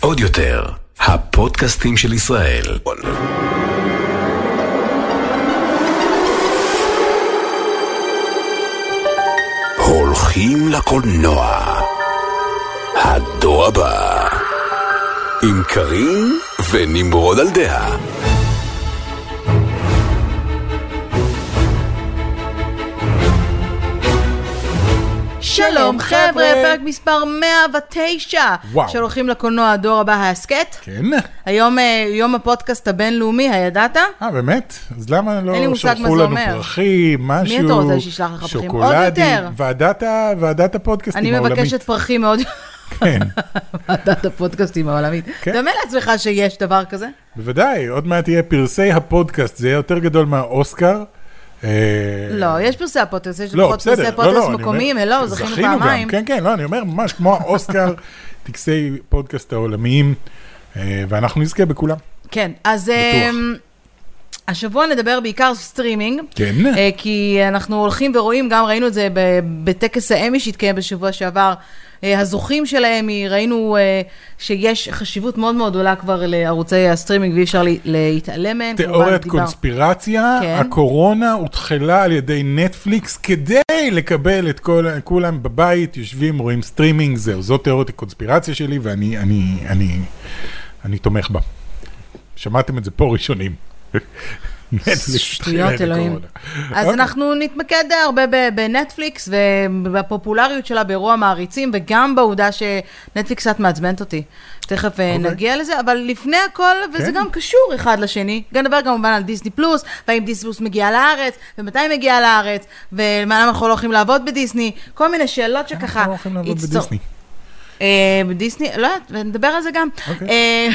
עוד יותר, הפודקאסטים של ישראל. הולכים לקולנוע. הדור הבא. עם קארין ונמרוד על דעה. שלום חבר'ה, פרק מספר 109 וואו. של הולכים לקולנוע הדור הבא ההסכת. כן? היום אה, יום הפודקאסט הבינלאומי, הידעת? אה, באמת? אז למה לא שלחו לנו אומר. פרחים, משהו? אתה רוצה שישלח לך פרחים? עוד יותר. ועדת הפודקאסטים אני העולמית. מבקשת פרחים מאוד, כן, ועדת הפודקאסטים העולמית. כן. דמה לעצמך שיש דבר כזה? בוודאי, עוד מעט יהיה פרסי הפודקאסט, זה יהיה יותר גדול מהאוסקר. אה, לא, יש פרסי פודקאסט, יש לא, לפחות פרסי לא, לא, אני מקומיים, לא, זכינו פעמיים. כן, כן, לא, אני אומר ממש כמו האוסקר, טקסי פודקאסט העולמיים, אה, ואנחנו נזכה בכולם. כן, אז אמ, השבוע נדבר בעיקר סטרימינג. כן. אה, כי אנחנו הולכים ורואים, גם ראינו את זה בטקס האמי שהתקיים בשבוע שעבר, אה, הזוכים של האמי, ראינו אה, שיש חשיבות מאוד מאוד גדולה כבר לערוצי הסטרימינג ואי אפשר לה- להתעלם מהם. תיאוריית קונספירציה, כן. הקורונה הותחלה על ידי נטפליקס כדי לקבל את כל, כולם בבית, יושבים, רואים סטרימינג, זהו, זאת תיאוריית הקונספירציה שלי ואני אני, אני, אני תומך בה. שמעתם את זה פה ראשונים. שטויות, אלוהים. אז אוקיי. אנחנו נתמקד הרבה בנטפליקס ובפופולריות שלה באירוע מעריצים, וגם בעובדה שנטפליקס קצת מעצבנת אותי. תכף אה, אוקיי. נגיע לזה, אבל לפני הכל, וזה כן. גם קשור אחד לשני, גם נדבר כמובן על דיסני פלוס, והאם דיסני פלוס מגיעה לארץ, ומתי מגיעה לארץ, ומה למה אנחנו לא הולכים לעבוד בדיסני, כל מיני שאלות שככה... אנחנו לא הולכים לעבוד בדיסני. אה, בדיסני, לא יודעת, נדבר על זה גם. אוקיי. אה,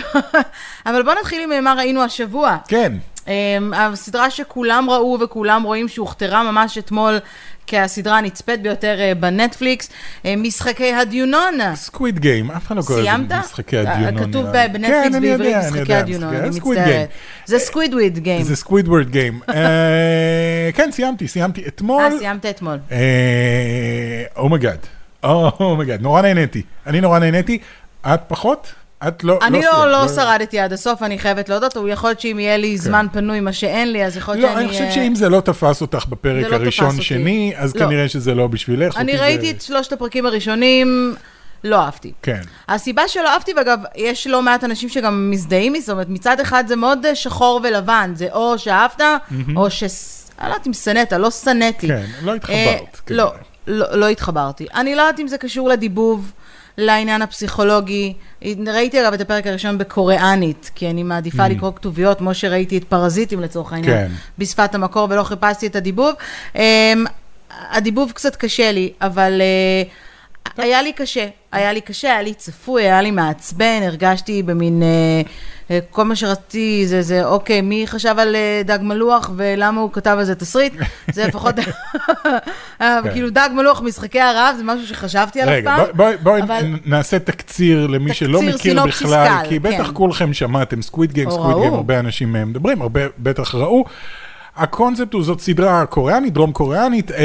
אבל בואו נתחיל עם מה ראינו השבוע. כן, Um, הסדרה שכולם ראו וכולם רואים שהוכתרה ממש אתמול כהסדרה הנצפית ביותר בנטפליקס, משחקי הדיונון. Squid Game, אף אחד לא קורא סיימת? לזה משחקי הדיונון. אה, כתוב בנטפליקס כן, בעברית משחקי הדיונון, אני מצטערת. Game. זה Squidward Game. זה Squidward Game. כן, סיימתי, סיימתי אתמול. אה, סיימת אתמול. אומייגאד, אומייגאד, נורא נהניתי. אני נורא נהניתי, את פחות? את לא... אני סיימת, לא, לא שרדתי עד הסוף, אני חייבת להודות, הוא יכול להיות שאם יהיה לי זמן פנוי, מה שאין לי, אז יכול להיות לא, שאני... אני חושב אה, שאם זה לא תפס אותך בפרק לא תפס הראשון אותי. שני, אז לא. כנראה שזה לא בשבילך. אני ראיתי זה- את שלושת הפרקים הראשונים, לא אהבתי. כן. הסיבה שלא אהבתי, ואגב, יש לא מעט אנשים שגם מזדהים מזה, זאת אומרת, מצד אחד זה מאוד אה, שחור ולבן, זה או שאהבת, או ש... אני לא יודעת אם שנאת, לא שנאתי. כן, לא התחברת, אה, כנראה. לא, לא, לא התחברתי. אני לא יודעת אם זה קשור לדיבוב, לעניין הפסיכולוגי. ראיתי אגב את הפרק הראשון בקוריאנית, כי אני מעדיפה לקרוא כתוביות, כמו שראיתי את פרזיטים לצורך העניין, כן. בשפת המקור, ולא חיפשתי את הדיבוב. אמ, הדיבוב קצת קשה לי, אבל אה, היה לי קשה. היה לי קשה, היה לי צפוי, היה לי מעצבן, הרגשתי במין... אה, כל מה שרציתי זה, זה, אוקיי, מי חשב על אה, דג מלוח ולמה הוא כתב על זה תסריט? זה לפחות... אה, כן. כאילו, דג מלוח, משחקי הרעב, זה משהו שחשבתי עליו רגע, פעם. בואי- בואי נעשה תקציר למי שלא מכיר בכלל, כי בטח כן. כולכם שמעתם Squid Game, Squid Game. הרבה אנשים אה, מדברים, הרבה בטח ראו. הקונספט הוא זאת סדרה קוריאנית, דרום קוריאנית, אה,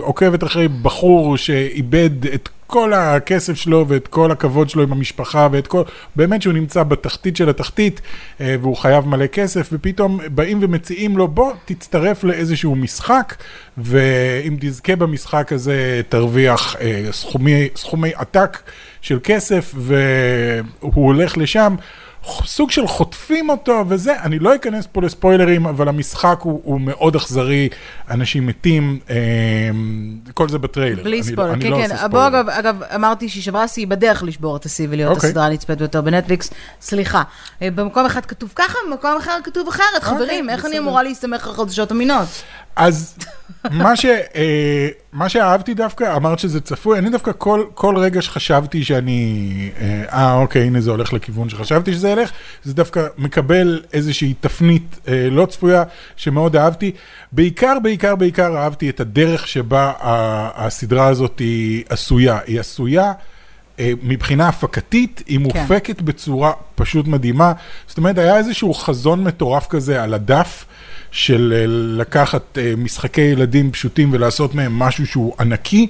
עוקבת אחרי בחור שאיבד את כל הכסף שלו ואת כל הכבוד שלו עם המשפחה ואת כל, באמת שהוא נמצא בתחתית של התחתית אה, והוא חייב מלא כסף ופתאום באים ומציעים לו בוא תצטרף לאיזשהו משחק ואם תזכה במשחק הזה תרוויח אה, סכומי, סכומי עתק של כסף והוא הולך לשם. סוג של חוטפים אותו וזה, אני לא אכנס פה לספוילרים, אבל המשחק הוא, הוא מאוד אכזרי, אנשים מתים, אה, כל זה בטריילר. בלי אני- ספוילר, אני כן, לא כן. עושה בוא. אגב, אגב, אמרתי שהיא שברה שיא בדרך לשבור את השיא ולהיות אוקיי. הסדרה הנצפית ביותר בנטפליקס. סליחה, אה, במקום אחד כתוב ככה, במקום אחר כתוב אחרת, חברים, איך אני אוקיי. אמורה להסתמך על חדשות אמינות? אז מה, ש, אה, מה שאהבתי דווקא, אמרת שזה צפוי, אני דווקא כל, כל רגע שחשבתי שאני, אה, אה, אוקיי, הנה זה הולך לכיוון שחשבתי שזה ילך, זה דווקא מקבל איזושהי תפנית אה, לא צפויה, שמאוד אהבתי. בעיקר, בעיקר, בעיקר אהבתי את הדרך שבה ה- הסדרה הזאת היא עשויה. היא עשויה... אה, מבחינה הפקתית, היא מופקת בצורה פשוט מדהימה. זאת אומרת, היה איזשהו חזון מטורף כזה על הדף, של אה, לקחת אה, משחקי ילדים פשוטים ולעשות מהם משהו שהוא ענקי.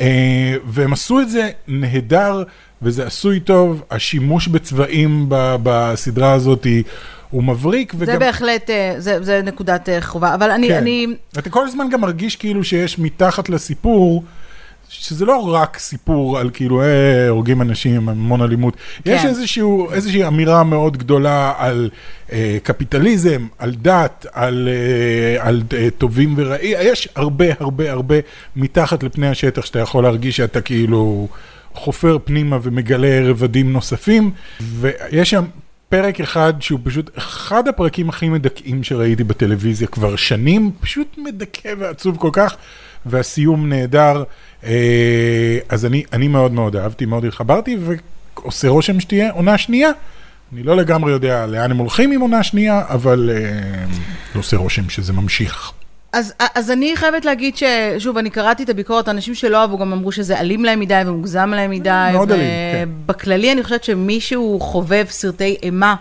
אה, והם עשו את זה נהדר, וזה עשוי טוב, השימוש בצבעים בסדרה הזאת היא- הוא מבריק, וגם... זה בהחלט, זה, זה נקודת חובה, אבל אני, כן. אני, אתה כל הזמן גם מרגיש כאילו שיש מתחת לסיפור, שזה לא רק סיפור על כאילו, אה, הורגים אנשים, המון אלימות. כן. יש איזשהו, איזושהי אמירה מאוד גדולה על אה, קפיטליזם, על דת, על, אה, על אה, טובים ורעים. יש הרבה הרבה הרבה מתחת לפני השטח שאתה יכול להרגיש שאתה כאילו חופר פנימה ומגלה רבדים נוספים, ויש שם... פרק אחד שהוא פשוט אחד הפרקים הכי מדכאים שראיתי בטלוויזיה כבר שנים, פשוט מדכא ועצוב כל כך, והסיום נהדר. אה, אז אני, אני מאוד מאוד אהבתי, מאוד התחברתי, ועושה רושם שתהיה עונה שנייה. אני לא לגמרי יודע לאן הם הולכים עם עונה שנייה, אבל אה, עושה רושם שזה ממשיך. אז, אז אני חייבת להגיד ששוב, אני קראתי את הביקורת, אנשים שלא אהבו גם אמרו שזה אלים להם מדי ומוגזם להם מדי. מאוד אלים, כן. בכללי אני חושבת שמישהו חובב סרטי אימה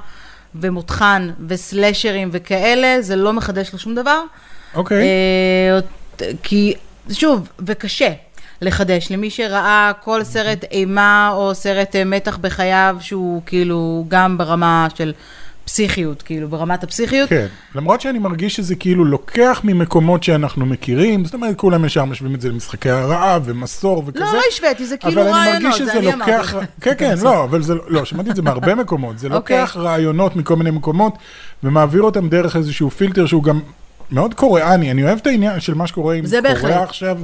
ומותחן וסלשרים וכאלה, זה לא מחדש לו שום דבר. אוקיי. אה, כי, שוב, וקשה לחדש למי שראה כל סרט אימה או סרט אה, מתח בחייו, שהוא כאילו גם ברמה של פסיכיות, כאילו ברמת הפסיכיות. כן, למרות שאני מרגיש שזה כאילו לוקח ממקומות שאנחנו מכירים, זאת אומרת, כולם ישר משווים את זה למשחקי הרעב ומסור וכזה. לא, לא השוויתי, זה כאילו אבל אני רעיונות, מרגיש זה שזה אני אמרתי לוקח. כן, כן, לא, אבל זה, לא, שמעתי את זה מהרבה מקומות, זה אוקיי. לוקח רעיונות מכל מיני מקומות ומעביר אותם דרך איזשהו פילטר שהוא גם מאוד קוריאני, אני אוהב את העניין של מה שקורה עם קוריאה. עכשיו,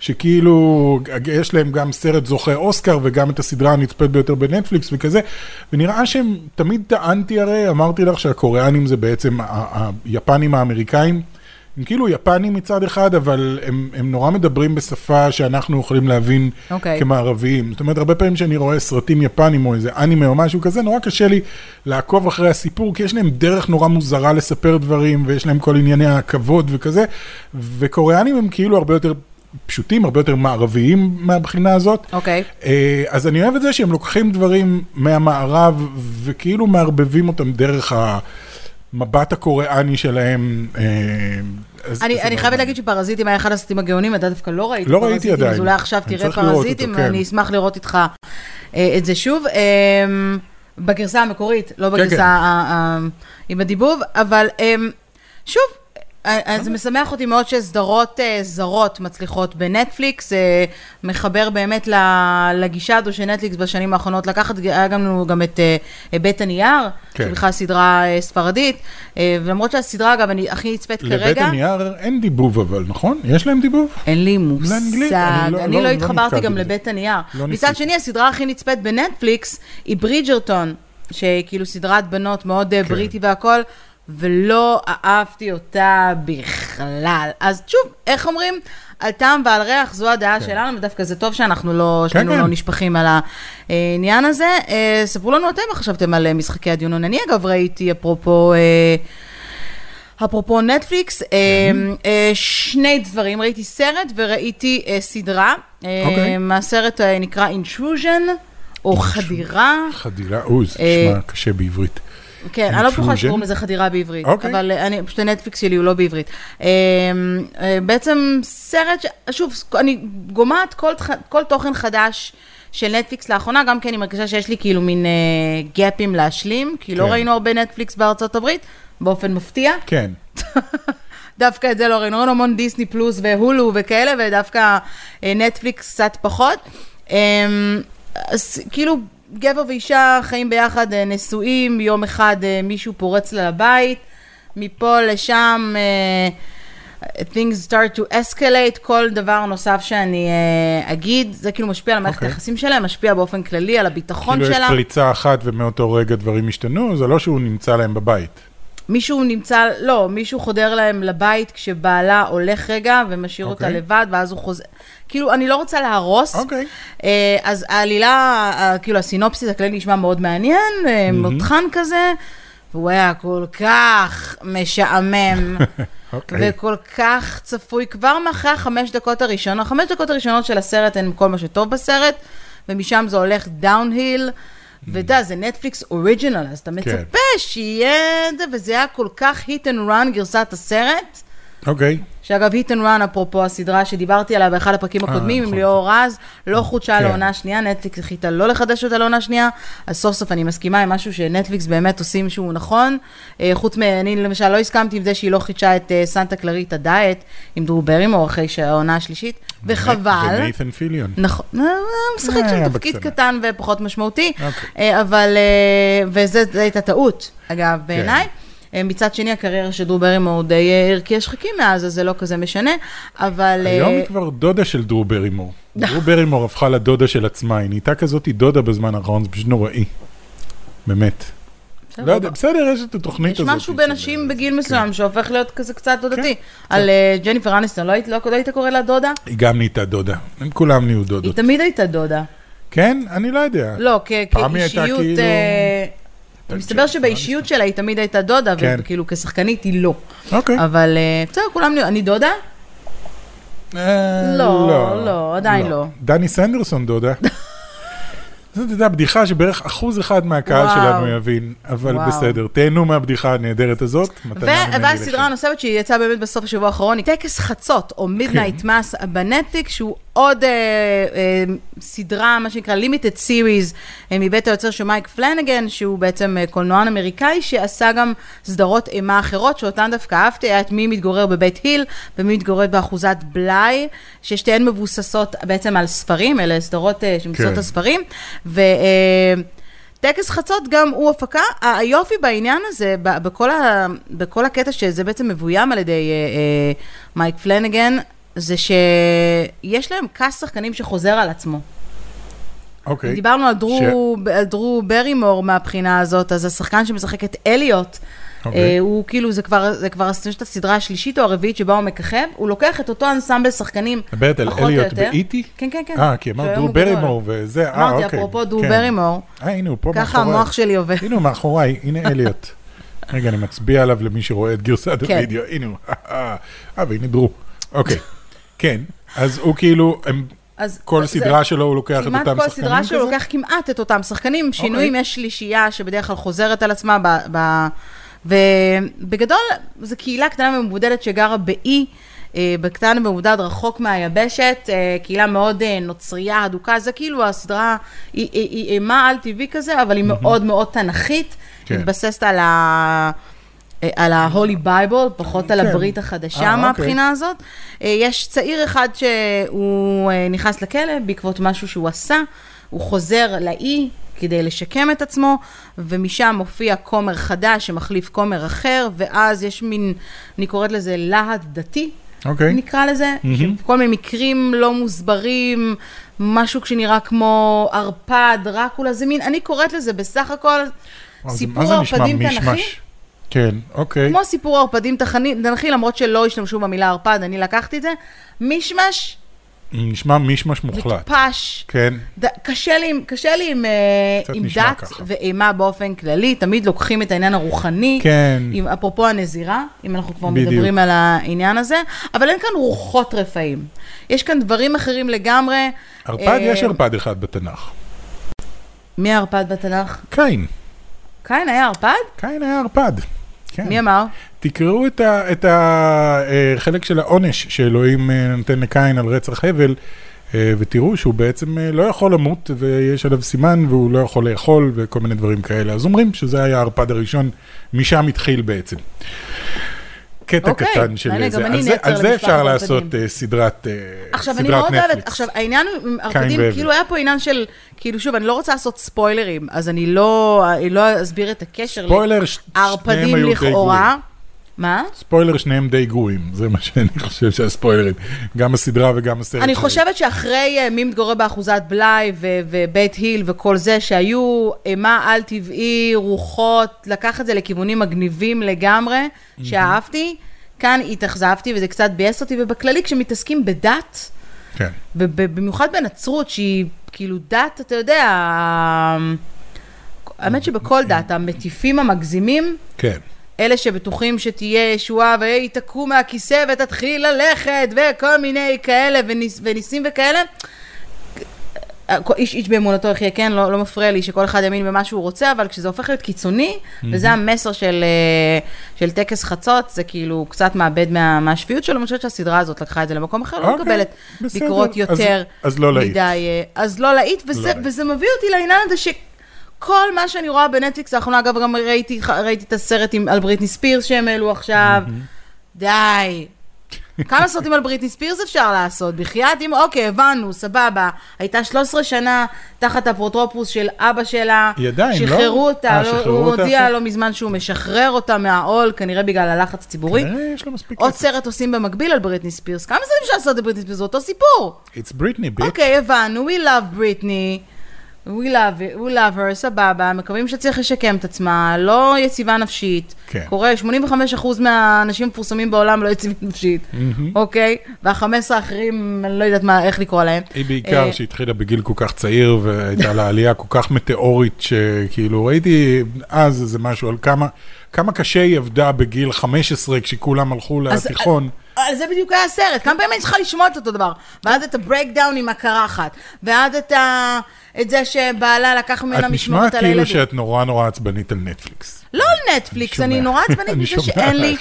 שכאילו, יש להם גם סרט זוכה אוסקר וגם את הסדרה הנצפית ביותר בנטפליקס וכזה, ונראה שהם, תמיד טענתי הרי, אמרתי לך שהקוריאנים זה בעצם היפנים האמריקאים. הם כאילו יפנים מצד אחד, אבל הם, הם נורא מדברים בשפה שאנחנו יכולים להבין אוקיי. כמערביים. זאת אומרת, הרבה פעמים כשאני רואה סרטים יפנים או איזה אנימה או משהו כזה, נורא קשה לי לעקוב אחרי הסיפור, כי יש להם דרך נורא מוזרה לספר דברים, ויש להם כל ענייני הכבוד וכזה, וקוריאנים הם כאילו הרבה יותר פשוטים, הרבה יותר מערביים מהבחינה הזאת. אוקיי. אה, אז אני אוהב את זה שהם לוקחים דברים מהמערב, וכאילו מערבבים אותם דרך המבט הקוריאני שלהם. אה, אני, אני חייבת. להגיד שפרזיטים היה אחד הסרטים הגאונים, אתה דווקא לא ראיתי לא ראיתי פרזיטים, עדיין. אז אולי עכשיו אני תראה פרזיטים, כן. ואני אשמח לראות איתך אה, את זה שוב. אה, בגרסה המקורית, לא כן. בגרסה ה- עם הדיבוב, אבל שוב, אה, זה משמח אותי מאוד שסדרות אה, זרות מצליחות בנטפליקס, אה, מחבר באמת לגישה הזו של נטפליקס בשנים האחרונות לקחת, היה גם לנו גם את אה, בית הנייר, כן. שבכלל סדרה ספרדית, ולמרות שהסדרה, אגב, אני הכי נצפית לבית כרגע, הנייר אין דיבוב אבל, נכון? יש להם דיבוב? אין לי מושג, אני לא- אני לא- לא לא התחברתי גם. לבית הנייר. לא מצד. שני, הסדרה הכי נצפית בנטפליקס היא ברידג'רטון, שהיא כאילו סדרת בנות מאוד כן. בריטי והכל, ולא אהבתי אותה בכלל. אז שוב, איך אומרים? על טעם ועל ריח, זו הדעה שלנו, ודווקא זה טוב שאנחנו לא, שנינו כן. לא נשפכים על העניין הזה. אה, ספרו לנו אתם מה חשבתם על אה, משחקי הדיונון. אני אגב ראיתי, אפרופו... אה, אפרופו נטפליקס, אה, אה, שני דברים, ראיתי סרט וראיתי אה, סדרה. אוקיי. הסרט נקרא Intrusion, או חדירה. חדירה, אוי, זה נשמע קשה בעברית. כן, אני לא בטוחה? שקוראים לזה חדירה בעברית, אוקיי. אבל אה, אני, פשוט הנטפליקס שלי הוא לא בעברית. אה, אה, בעצם סרט. שוב, אני גומעת כל, כל תוכן חדש של נטפליקס לאחרונה, גם כי אני מרגישה שיש לי כאילו מין אה, גאפים להשלים, כי לא כן. ראינו הרבה נטפליקס בארצות הברית, באופן מפתיע. כן, דווקא את זה לא ראינו, ראינו המון דיסני פלוס והולו וכאלה, ודווקא אה, נטפליקס קצת פחות. אמ, אז כאילו, גבר ואישה חיים ביחד, אה, נשואים, יום אחד אה, מישהו פורץ לה לבית, מפה לשם, אה, things start to escalate, כל דבר נוסף שאני אגיד, זה כאילו משפיע על מערכת אוקיי. היחסים שלהם, משפיע באופן כללי על הביטחון כאילו יש שלה. פריצה אחת ומאותו רגע דברים השתנו, זה לא שהוא נמצא להם בבית. מישהו נמצא, לא, מישהו חודר להם לבית כשבעלה הולך רגע ומשאיר אותה אוקיי. לבד, ואז הוא חוזר. כאילו, אני לא רוצה להרוס. אוקיי. אה, אז העלילה, אה, כאילו, הסינופסיס הכללי נשמע מאוד מעניין, אה, מותחן כזה, והוא היה כל כך משעמם. אוקיי. וכל כך צפוי, כבר מאחרי החמש דקות הראשונות, החמש דקות הראשונות של הסרט הן כל מה שטוב בסרט, ומשם זה הולך downhill, ואתה יודע, זה נטפליקס original, אז אתה מצפה שיהיה את זה, וזה היה כל כך hit and run גרסת הסרט, אוקיי. שאגב, Hit and Run, אפרופו הסדרה שדיברתי עליה באחד הפרקים אה, הקודמים, עם נכון. ליאור רז, לא חודשה כן. לעונה שנייה, נטפליקס החליטה לא לחדש אותה לעונה שנייה, אז סוף סוף אני מסכימה עם משהו שנטפליקס באמת עושים שהוא נכון. אה, חוץ מ... אני למשל לא הסכמתי עם זה שהיא לא חידשה את אה, סנטה קלריטה דיאט עם דרו ברימור אחרי העונה השלישית, וחבל. ונייתן פיליון. נכון, אה, משחק אה, שם תפקיד. קטן ופחות משמעותי, אוקיי. אה, אבל, אה, וזו הייתה טעות, אגב, כן. בעיניי. אה, מצד שני, הקריירה של דרו ברימור די אה, הרקיע שחקים מאז, אז זה לא כזה משנה, אבל... אה, היום היא כבר דודה של דרו ברימור. דרו ברימור הפכה לדודה של עצמה, היא נהייתה כזאת דודה בזמן האחרון, זה פשוט נוראי. באמת. לא יודע, בסדר, יש את התוכנית יש הזאת. משהו של- בנשים בגיל מסוים שהופך להיות כזה קצת דודתי. כן. על ג'ניפר אניסטון, לא היית- לא לא היית קורא לה דודה? היא גם נהייתה דודה. הם כולם נהיו היא דודות. תמיד הייתה דודה. כן? אני לא יודע. לא, היא כאישיות... אה, מסתבר ג'ניפר שבאישיות שלה היא תמיד הייתה דודה, כן. וכאילו כשחקנית היא לא. אוקיי. אבל אה, בסדר, כולם. אני דודה? אה, לא, לא, עדיין לא. דני סנדרסון דודה. זאת הייתה בדיחה שבערך אחוז אחד מהקהל וואו. שלנו יבין, אבל וואו. בסדר, תהנו מהבדיחה הנהדרת הזאת. והסדרה. הנוספת שהיא יצאה באמת בסוף השבוע האחרון, היא טקס חצות, או Midnight Mass בנטפליקס, שהוא עוד אה, אה, סדרה, מה שנקרא limited series, מבית היוצר של מייק פלנגן, שהוא בעצם אה, קולנוען אמריקאי, שעשה גם סדרות אימה אחרות, שאותן דווקא אהבתי, היה את מי מתגורר בבית היל, ומי מתגורר באחוזת בלאי, ששתיהן מבוססות בעצם על ספרים, אלה סדרות אה, שמבוססות כן. על ספרים, ו... אה, טקס חצות גם הוא הפקה. היופי בעניין הזה, בכל, ה, בכל הקטע שזה בעצם מבוים על ידי אה, אה, מייק פלנגן, זה שיש להם cast שחקנים שחוזר על עצמו. אוקיי. דיברנו על דרו, על דרו ברימור מהבחינה הזאת, אז השחקן שמשחק את אליוט, אוקיי. אה, הוא כאילו, זה כבר, זה כבר חושבת, הסדרה השלישית או הרביעית שבה הוא מככב, הוא לוקח את אותו אנסמבל שחקנים, פחות או אליוט יותר. ב E.T.? כן, כן, כן. אה, כי אמרת דרו. ברימור וזה, אה, אמרתי, אוקיי. אפרופו דרו כן. ברימור, אה. ככה המוח שלי עובד. הנה הוא מאחוריי, הנה אליוט. רגע, אני מצביע עליו למי שרואה את גרסת כן. הוידאו, הנה הוא. אה, והנה דרו. אוקיי. כן, אז הוא כאילו, אז כל זה- סדרה שלו הוא לוקח את אותם כמעט שחקנים כל סדרה שלו כזה? לוקח כמעט את אותם שחקנים, שינויים, יש שלישייה שבדרך כלל חוזרת על עצמה, ב, ב, ובגדול, זו קהילה קטנה ומבודדת שגרה באי, אה, בקטן ומבודד רחוק מהיבשת, אה, קהילה מאוד אה, נוצרייה, הדוקה, זה כאילו הסדרה, היא, היא, היא אימה על טבעי כזה, אבל היא מאוד מאוד תנכית, כן. מתבססת על ה... על ה-Holy Bible, פחות על כן. הברית אה, החדשה אוקיי. מהבחינה הזאת. אה, יש צעיר אחד שהוא נכנס לכלא בעקבות משהו שהוא עשה, הוא חוזר לאי כדי לשקם את עצמו, ומשם מופיע כומר חדש שמחליף כומר אחר, ואז יש מין, אני קוראת לזה להט דתי. אוקיי. נקרא לזה, מהמם. כל מיני מקרים לא מוסברים, משהו שנראה כמו ערפד, דרקולה, זה מין, אני קוראת לזה בסך הכל סיפור ערפדים תנכי. כן, אוקיי. כמו סיפור הערפדים תכני- תנכי, למרות שלא השתמשו במילה ערפד, אני לקחתי את זה. מישמש, נשמע מישמש מוחלט. מטופש. כן, ד- קשה לי, קשה לי עם, אה, עם דת ככה. ואימה באופן כללי, תמיד לוקחים את העניין הרוחני. כן. עם, אפרופו הנזירה, אם אנחנו כבר בדיוק. מדברים על העניין הזה, אבל אין כאן רוחות רפאים. יש כאן דברים אחרים לגמרי. ערפד, אה, יש ערפד אחד בתנ"ך. מי הערפד בתנ"ך? קין. קין היה ערפד? קין היה ערפד. כן. מי אמר? תקראו את ה- את החלק של העונש שאלוהים אה, נותן לקין על רצח הבל, אה, ותראו שהוא בעצם אה, לא יכול למות, ויש עליו סימן, והוא לא יכול לאכול, וכל מיני דברים כאלה. אז אומרים שזה היה הערפד הראשון, משם התחיל בעצם. קטע אוקיי, קטן של מעניין, זה. אני על זה, על זה אפשר. לעשות אה, סדרת אה, עכשיו, אני סדרת מאוד אוהבת, נטפליקס. עכשיו, העניין עם ערפדים, והבל. כאילו היה פה עניין של, כאילו, שוב, אני לא רוצה לעשות ספוילרים, אז אני לא, אני לא אסביר את הקשר ספוילר, שניהם היו די. גרועים. מה? ספוילר, שניהם די גרועים, זה מה שאני חושב שהספוילרים. גם הסדרה וגם הסרט. אני. חושבת שאחרי אה, מי מתגורר באחוזת בלאי ובית היל וכל זה, שהיו אימה על-טבעי, רוחות, לקח את זה לכיוונים מגניבים לגמרי, שאהבתי. כאן התאכזבתי וזה קצת ביאס אותי, ובכללי כשמתעסקים בדת, כן. ובמיוחד בנצרות, שהיא כאילו דת, אתה יודע, האמת שבכל דת, המטיפים המגזימים, כן. אלה שבטוחים שתהיה ישועה, והיא תקום מהכיסא ותתחיל ללכת, וכל מיני כאלה, וניס, וניסים וכאלה, איש איש באמונתו יחיה, כן, לא, לא מפריע לי שכל אחד יאמין במה שהוא רוצה, אבל כשזה הופך להיות קיצוני, וזה המסר של, אה, של טקס חצות, זה כאילו קצת מאבד מה, מהשפיות שלו, אני חושבת שהסדרה הזאת לקחה את זה למקום אחר, לא אוקיי, מקבלת בסדר. ביקורות אז- יותר אז לא להיט. מדי, אה, אז לא להיט, וזה, להיט. וזה מביא אותי לעניין הזה ש... כל מה שאני רואה בנטפליקס האחרונה, אגב, גם ראיתי, ראיתי את הסרט עם, על בריטני ספירס שהם העלו עכשיו. די. כמה סרטים על בריטני ספירס אפשר לעשות? בחייאת, אם, אוקיי, הבנו, סבבה. הייתה 13 שנה תחת אפוטרופוס של אבא שלה. היא עדיין, לא? שחררו אותה, אה, לא, הוא הודיע? לא מזמן שהוא משחרר אותה מהעול, כנראה בגלל הלחץ הציבורי. כנראה יש לו מספיק עוד. סרט עושים במקביל על בריטני ספירס. כמה סרטים אפשר לעשות על בריטני ספירס? זה אותו סיפור. It's Britney, bitch. אוקיי, הבנו, we love Britney, we love, it, we love her, סבבה, מקווים שצריך לשקם את עצמה, לא יציבה נפשית. כן. קורה, 85% מהאנשים המפורסמים בעולם לא יציבים נפשית, אוקיי? וה-15 האחרים, אני לא יודעת מה, איך לקרוא להם. היא בעיקר אה, שהתחילה בגיל כל כך צעיר והייתה לה עלייה כל כך מטאורית שכאילו ראיתי אז איזה משהו על כמה, כמה קשה היא עבדה בגיל 15 כשכולם הלכו לתיכון. אה, זה בדיוק היה הסרט, כמה פעמים היית צריכה לשמוע את אותו דבר? ואז את ה breakdown עם הקרחת, ואז את, ה... את זה שבעלה לקח את ממנה נשמעת משמורת על כאילו הילדים. שאת נורא נורא עצבנית על נטפליקס. לא על נטפליקס, אני אני. נורא עצבנית מזה שאין לי...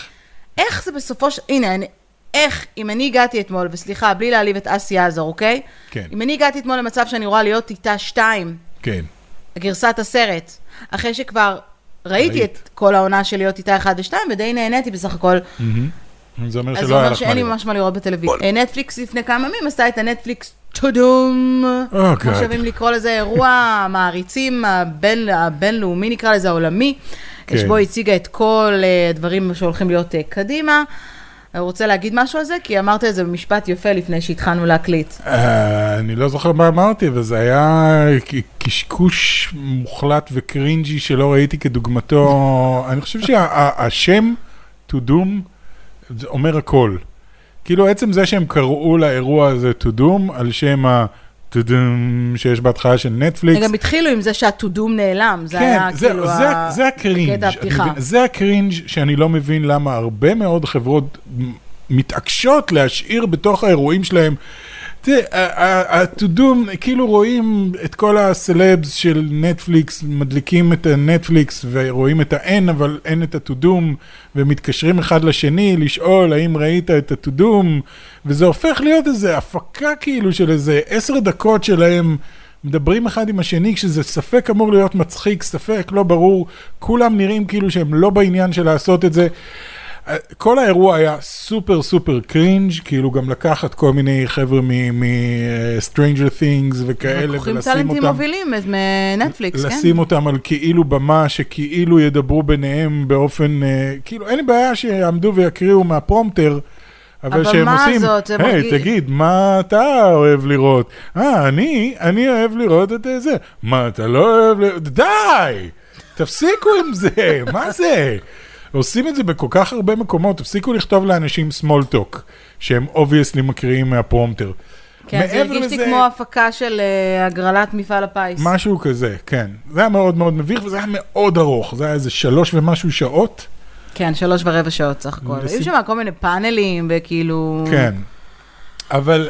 איך זה בסופו של... הנה, אני... איך, אם אני הגעתי אתמול, וסליחה, בלי להעליב את אסי עזר, אוקיי? כן. אם אני הגעתי אתמול למצב שאני רואה להיות איתה שתיים, כן. גרסת הסרט, אחרי שכבר ראיתי ראית. את כל העונה של להיות איתה אחד ושתיים, ודי נהניתי בסך הכל, זה אומר אז זה שלא היה אומר לך שאין מה לי לראות. ממש מה לראות בטלוויזיה. נטפליקס לפני כמה ימים עשתה את הנטפליקס טודום, כמו. שאוהבים לקרוא לזה, אירוע המעריצים הבינלאומי, נקרא לזה העולמי, כן. שבו הציגה את כל אה, הדברים שהולכים להיות אה, קדימה. אני רוצה להגיד משהו על זה? כי אמרת את זה במשפט יפה לפני שהתחלנו להקליט. אה, אני לא זוכר מה אמרתי, אבל זה היה קשקוש מוחלט וקרינג'י שלא ראיתי כדוגמתו. אני חושב שהשם To Doom אומר הכל. כאילו עצם זה שהם קראו לאירוע הזה To Doom על שם ה... Doom שיש בהתחלה של נטפליקס. הם גם התחילו עם זה שהטודום נעלם, זה כן, היה זה, כאילו זה, ה- זה ה cringe. מבין? זה ה cringe שאני לא מבין למה הרבה מאוד חברות מתעקשות להשאיר בתוך האירועים שלהם. תראה, הטודום, כאילו רואים את כל הסלבס של נטפליקס, מדליקים את הנטפליקס ורואים את ה-N, אבל אין את הטודום, ומתקשרים אחד לשני לשאול האם ראית את הטודום, וזה הופך להיות איזה הפקה כאילו של איזה עשר דקות שלהם. מדברים אחד עם השני כשזה ספק אמור להיות מצחיק, ספק לא ברור, כולם נראים כאילו שהם לא בעניין של לעשות את זה. אה, כל האירוע היה סופר סופר cringe, כאילו גם לקחת כל מיני חבר'ה מ-Stranger Things וכאלה, לוקחים ולשים טאלנטים אותם, מובילים מנטפליקס, כן? לשים אותם על כאילו במה שכאילו ידברו ביניהם באופן, אה, כאילו אין לי בעיה שיעמדו ויקריאו מהפרומטר. אבל שהם עושים, הזאת, היי, מרגיש- תגיד, מה אתה אוהב לראות? אה, אני, אני אוהב לראות את זה. מה, אתה לא אוהב לראות? די! תפסיקו עם זה, מה זה? עושים את זה בכל כך הרבה מקומות, תפסיקו לכתוב לאנשים small talk, שהם obviously מקריאים מהפרומטר. כן, זה הרגיש לי כמו הפקה של אה, הגרלת מפעל הפיס. משהו כזה, כן. זה היה מאוד מאוד מביך, וזה היה מאוד ארוך, זה היה איזה שלוש ומשהו שעות. כן, שלוש ורבע שעות סך הכל. היו שם כל מיני פאנלים וכאילו... כן. אבל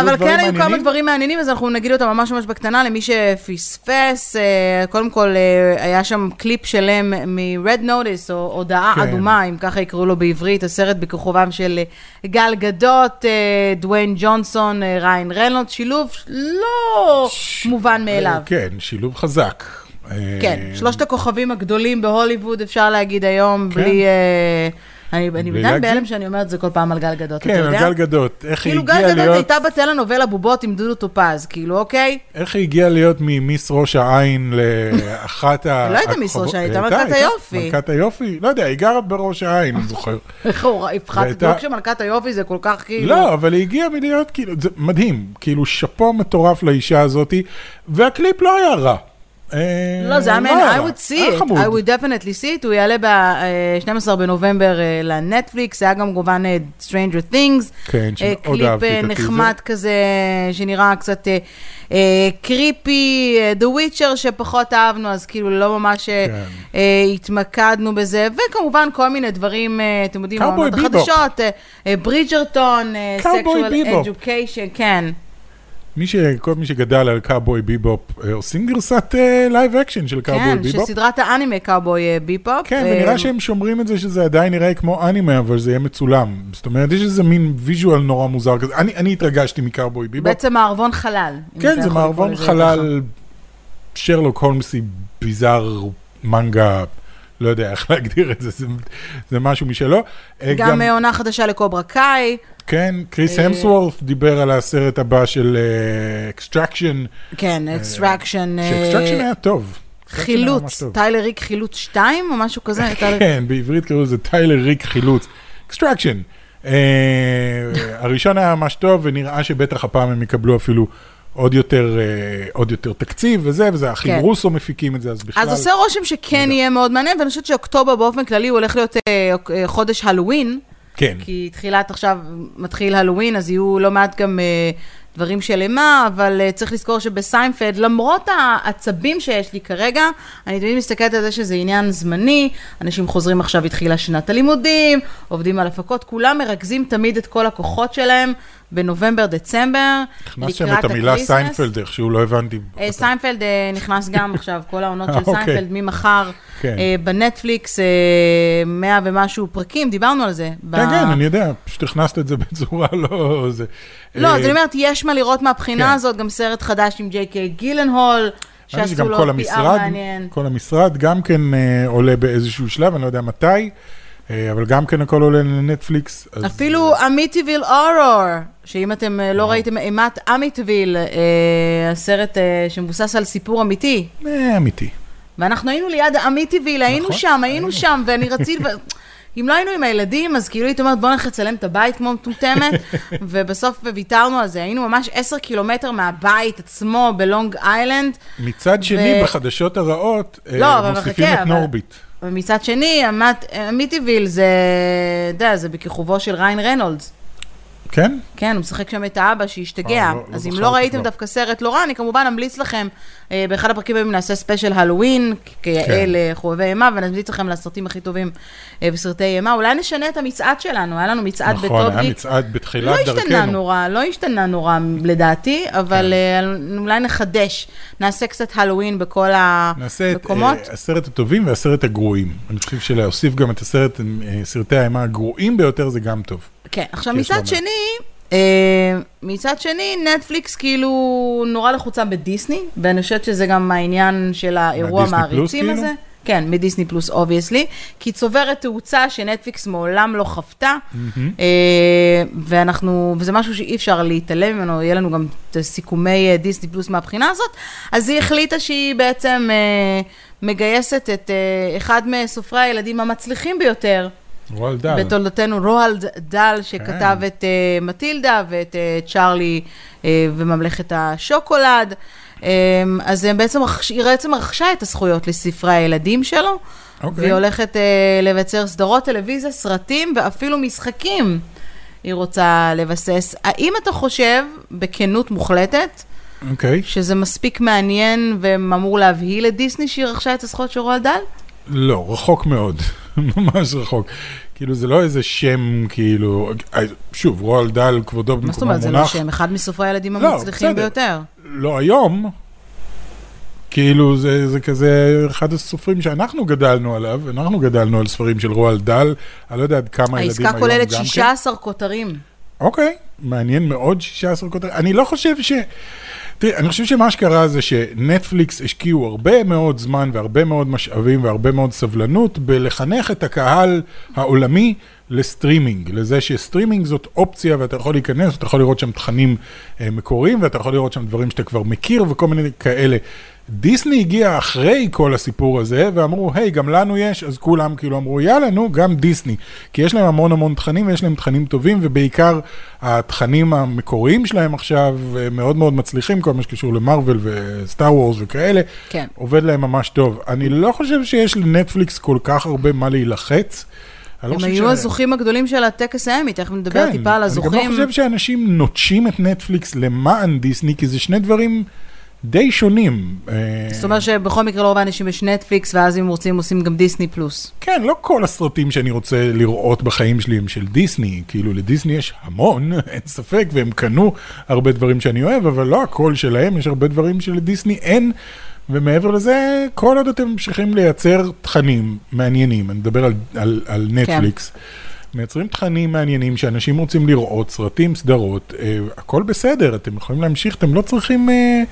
אבל כן היו כמה? דברים מעניינים, אז אנחנו נגיד אותם ממש ממש בקטנה למי שפספס. אה, קודם כל, אה, היה שם קליפ שלם מ-Red Notice, או הודעה כן. אדומה, אם ככה יקראו לו בעברית, הסרט בכוכבם של אה, גל גדות, דוויין ג'ונסון, ריין רנולד, שילוב לא מובן מאליו. כן, שילוב חזק. כן, שלושת הכוכבים הגדולים בהוליווד, אפשר להגיד היום, כן. בלי... אני עדיין. בהלם שאני אומרת זה כל פעם על גל גדות, כן, על? גל גדות. איך היא כאילו גל הגיעה גדות להיות... הייתה בטלנובלה בובות עם דודו טופז, כאילו, אוקיי? איך היא הגיעה להיות ממיס ראש העין לאחת ה... לא הייתה מיס ראש העין, הייתה מלכת. היופי. מלכת היופי? לא יודע, היא גרה בראש העין, אני זוכר. איך הוא הפחת, לא כשמלכת היופי זה כל כך כאילו... לא, אבל היא הגיעה מלהיות, כאילו, זה מדהים. כאילו, שאפו מטורף לאישה הזאתי, והקליפ לא היה רע. אה, לא, זה היה מעניין, היה I would see it. I would definitely see it, הוא יעלה ב-12 בנובמבר אה, לנטפליקס, היה גם כמובן אה, Stranger Things, כן, שמאוד קליפ אהבתי אה, את הטיזר. נחמד כזה, שנראה קצת creepy, The Witcher שפחות אהבנו, אז כאילו לא ממש כן. התמקדנו בזה, וכמובן כל מיני דברים, אתם יודעים, Cowboy העונות. החדשות, ברידג'רטון, Bebop. Education, כן. מי ש... כל מי שגדל על Cowboy Bebop, אה, עושים גרסת live action של קאובוי כן, ביבופ. שסדרת האנימה קאובוי אה, ביפופ. כן, אה, ונראה שהם שומרים את זה שזה עדיין נראה כמו אנימה, אבל זה יהיה מצולם. זאת אומרת, יש איזה מין visual נורא מוזר כזה. אני, אני התרגשתי מ Cowboy Bebop. בעצם מערבון חלל. כן, זה מערבון חלל שרלוק הולמסי ביזאר מנגה, לא יודע איך להגדיר את זה, זה, זה משהו משלו. אה, ככה. גם אה, עונה חדשה ל Cobra Kai. כן, קריס אה, המסוורת' דיבר על הסרט הבא של אקסטרקשן, כן, אקסטרקשן. שאקסטרקשן היה טוב. Extraction היה ממש חילוץ, טוב. טיילר ריק חילוץ 2 או משהו כזה? כן, בעברית קראו לזה טיילר ריק חילוץ. Extraction. הראשון היה ממש טוב, ונראה שבטח הפעם הם יקבלו אפילו עוד יותר, אה, עוד יותר תקציב וזה, וזה האחים כן. רוסו מפיקים את זה, אז בכלל... אז עושה רושם שכן יהיה מאוד מעניין, ואני חושבת שאוקטובר באופן כללי הוא הולך להיות אה, אה, חודש הלואוין, כן, כי תחילת עכשיו מתחיל הלואוין, אז יהיו לא מעט גם אה, דברים של אימה, אבל צריך לזכור שבסיינפלד, למרות העצבים שיש לי כרגע, אני תמיד מסתכלת על זה שזה עניין זמני, אנשים חוזרים עכשיו, התחילה שנת הלימודים, עובדים על הפקות, כולם מרכזים תמיד את כל הכוחות שלהם בנובמבר, דצמבר, הכנסת שם את המילה ה Christmas. סיינפלד, איכשהו לא הבנתי. אה, סיינפלד אה, נכנס גם עכשיו, כל העונות של אוקיי. סיינפלד ממחר כן. אה, בנטפליקס, אה, מאה ומשהו פרקים, דיברנו על זה. כן, כן, אני יודע, פשוט הכנסת את זה בצורה לא... זה- לא, אה, אז אני אומרת, יש מה לראות מהבחינה כן. הזאת, גם סרט חדש עם ג'יי קיי גילנהול, שעשו לו PR המשרד, מעניין. כל המשרד גם כן אה, עולה באיזשהו שלב, אני לא יודע מתי, אה, אבל גם כן הכל עולה לנטפליקס. אז- אפילו אמיטיביל אורור, שאם אתם אה, לא ראיתם אימת אמיטיביל, אה, הסרט אה, שמבוסס על סיפור אמיתי, אה, אמיתי. ואנחנו היינו ליד אמיטיביל, היינו נכון, שם, היינו. שם, ואני רציתי, ו... אם לא היינו עם הילדים, אז כאילו הייתי אומרת, בוא נלך לצלם את הבית כמו מטומטמת, ובסוף ויתרנו על זה. היינו ממש עשר קילומטר מהבית עצמו בלונג איילנד, מצד שני, בחדשות הרעות, אה, לא, מוסיפים את נורביט. ומצד שני, אמיטיביל זה, אתה יודע, זה בכיכובו של ריין רנולדס. כן? כן, הוא משחק שם את האבא שהשתגע. אה, לא- לא אז אם זכרתי לא ראיתם כבר. דווקא סרט לא רע, אני כמובן אמליץ לכם, אה, באחד הפרקים הבאים נעשה ספיישל הלואוין, כיעל אה, חובבי אימה, ונמליץ לכם לסרטים הכי טובים אה, בסרטי אימה. אולי נשנה את המצעד שלנו, היה לנו מצעד נכון, בטוב היה. מצעד לא בתחילת השתנה דרכנו. נורא, לא השתנה נורא לדעתי, אבל אה, אולי נחדש, נעשה קצת הלואוין בכל נעשה את המקומות. אה, הסרט הטובים והסרט הגרועים. אני חושב שלהוסיף גם את הסרט, אה, סרטי האימה הגרועים ביותר זה גם טוב. כן, עכשיו מצד. שני, אה, מצד שני, נטפליקס כאילו נורא לחוצה בדיסני, ואני חושבת שזה גם העניין של האירוע מעריצים כאילו? הזה. כן, מדיסני פלוס obviously, כי צוברת תאוצה שנטפליקס מעולם לא חוותה, אה, ואנחנו, וזה משהו שאי אפשר להתעלם ממנו, יהיה לנו גם את סיכומי אה, דיסני פלוס מהבחינה הזאת, אז היא החליטה שהיא בעצם מגייסת את אחד מסופרי הילדים המצליחים ביותר, רועל דל. בתולדותינו רואלד דל, שכתב כן. את uh, מטילדה ואת uh, צ'ארלי uh, וממלכת השוקולד. Um, אז הם בעצם, היא בעצם רכשה את הזכויות לספרי הילדים שלו, אוקיי. והיא הולכת uh, לבצר סדרות טלוויזיה, סרטים ואפילו משחקים. היא רוצה לבסס. האם אתה חושב, בכנות מוחלטת, אוקיי. שזה מספיק מעניין ואמור להבהיל את דיסני שהיא רכשה את הזכויות של רואלד דל? לא, רחוק מאוד. ממש רחוק. כאילו, זה לא איזה שם, כאילו... אה, שוב, רועל דל, כבודו מה זאת אומרת? זה לא. שם, אחד מסופרי הילדים לא, המצליחים. ביותר. לא היום. כאילו, זה, זה כזה אחד הסופרים שאנחנו גדלנו עליו, אנחנו גדלנו על ספרים של רועל דל, אני לא יודע עד כמה ילדים העסקה היום כוללת גם כן. 16 כותרים. אוקיי, מעניין מאוד 16 כותרות. אני לא חושב ש... תראי, אני חושב שמה שקרה זה שנטפליקס השקיעו הרבה מאוד זמן והרבה מאוד משאבים והרבה מאוד סבלנות בלחנך את הקהל העולמי לסטרימינג, לזה שסטרימינג זאת אופציה ואתה יכול להיכנס, אתה יכול לראות שם תכנים אה, מקוריים ואתה יכול לראות שם דברים שאתה כבר מכיר וכל מיני כאלה. דיסני הגיע אחרי כל הסיפור הזה ואמרו, היי, גם לנו יש, אז כולם כאילו אמרו, יאללה, נו, גם דיסני. כי יש להם המון המון תכנים ויש להם תכנים טובים, ובעיקר התכנים המקוריים שלהם עכשיו אה, מאוד מאוד מצליחים, כל מה שקשור למרוויל וסטאר וורס וכאלה, כן. עובד להם ממש טוב. אני לא חושב שיש לנטפליקס כל כך הרבה מה להילחץ. אני לא הם היו הזוכים הגדולים של הטקס האמי, תכף נדבר טיפה על אני הזוכים. גם לא חושב שאנשים נוטשים את נטפליקס למען דיסני, כי זה שני דברים די שונים. אה, זאת אומרת שבכל מקרה לרוב האנשים יש נטפליקס, ואז אם רוצים עושים גם דיסני פלוס. כן, לא כל הסרטים שאני רוצה לראות בחיים שלי הם של דיסני, כאילו לדיסני יש המון, אין ספק, והם קנו הרבה דברים שאני אוהב, אבל לא הכל שלהם, יש הרבה דברים שלדיסני אין, ומעבר לזה, כל עוד אתם ממשיכים לייצר תכנים מעניינים, אני מדבר על, על, על נטפליקס. כן. מייצרים תכנים מעניינים שאנשים רוצים לראות, סרטים, סדרות, אה, הכל בסדר, אתם יכולים להמשיך, אתם לא צריכים אה,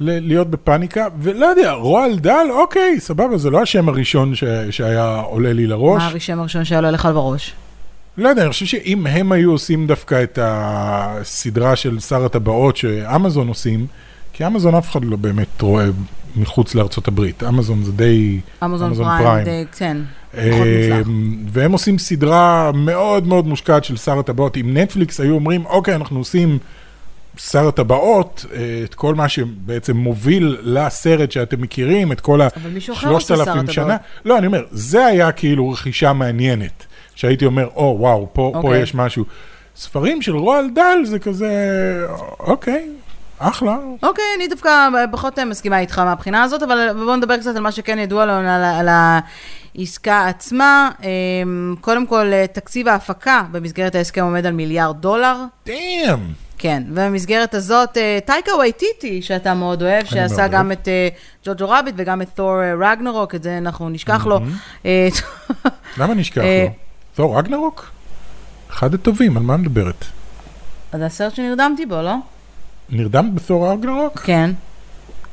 להיות בפאניקה, ולא יודע, רועל דל, אוקיי, סבבה, זה לא השם הראשון ש- שהיה עולה לי לראש. מה השם הראשון שהיה לו לך בראש? לא יודע, אני חושב שאם הם היו עושים דווקא את הסדרה של שר הטבעות שאמזון עושים, כי אמזון אף אחד לא באמת רואה מחוץ לארצות הברית, אמזון זה די... אמזון פריים, די, כן. פחות אה, מוצלח. והם עושים סדרה מאוד מאוד מושקעת של שר הטבעות. אם נטפליקס היו אומרים, אוקיי, אנחנו עושים שר הטבעות, אה, את כל מה שבעצם מוביל לסרט שאתם מכירים, את כל ה-3,000 הטבעות. שנה. לא, אני אומר, זה היה כאילו רכישה מעניינת, שהייתי אומר, או, וואו, פה, פה אוקיי. יש משהו. ספרים של רועל דל זה כזה, אוקיי, אחלה. אוקיי, אני דווקא פחות מסכימה איתך מהבחינה הזאת, אבל בואו נדבר קצת על מה שכן ידוע לנו, על, על העסקה עצמה. אמ, קודם כל, תקציב ההפקה במסגרת ההסכם עומד על מיליארד דולר. דאם. כן, ובמסגרת הזאת, אה, טייקה וייטיטי, שאתה מאוד אוהב, שעשה מאוד גם אוהב. את אה, ג'וג'ו רביט וגם את תור אה, רגנרוק, את זה אנחנו נשכח לו. אה, למה נשכח לו? תור רגנרוק? אחד הטובים, על מה מדברת? זה הסרט שנרדמתי בו, לא? נרדמת בתור רגנרוק? כן.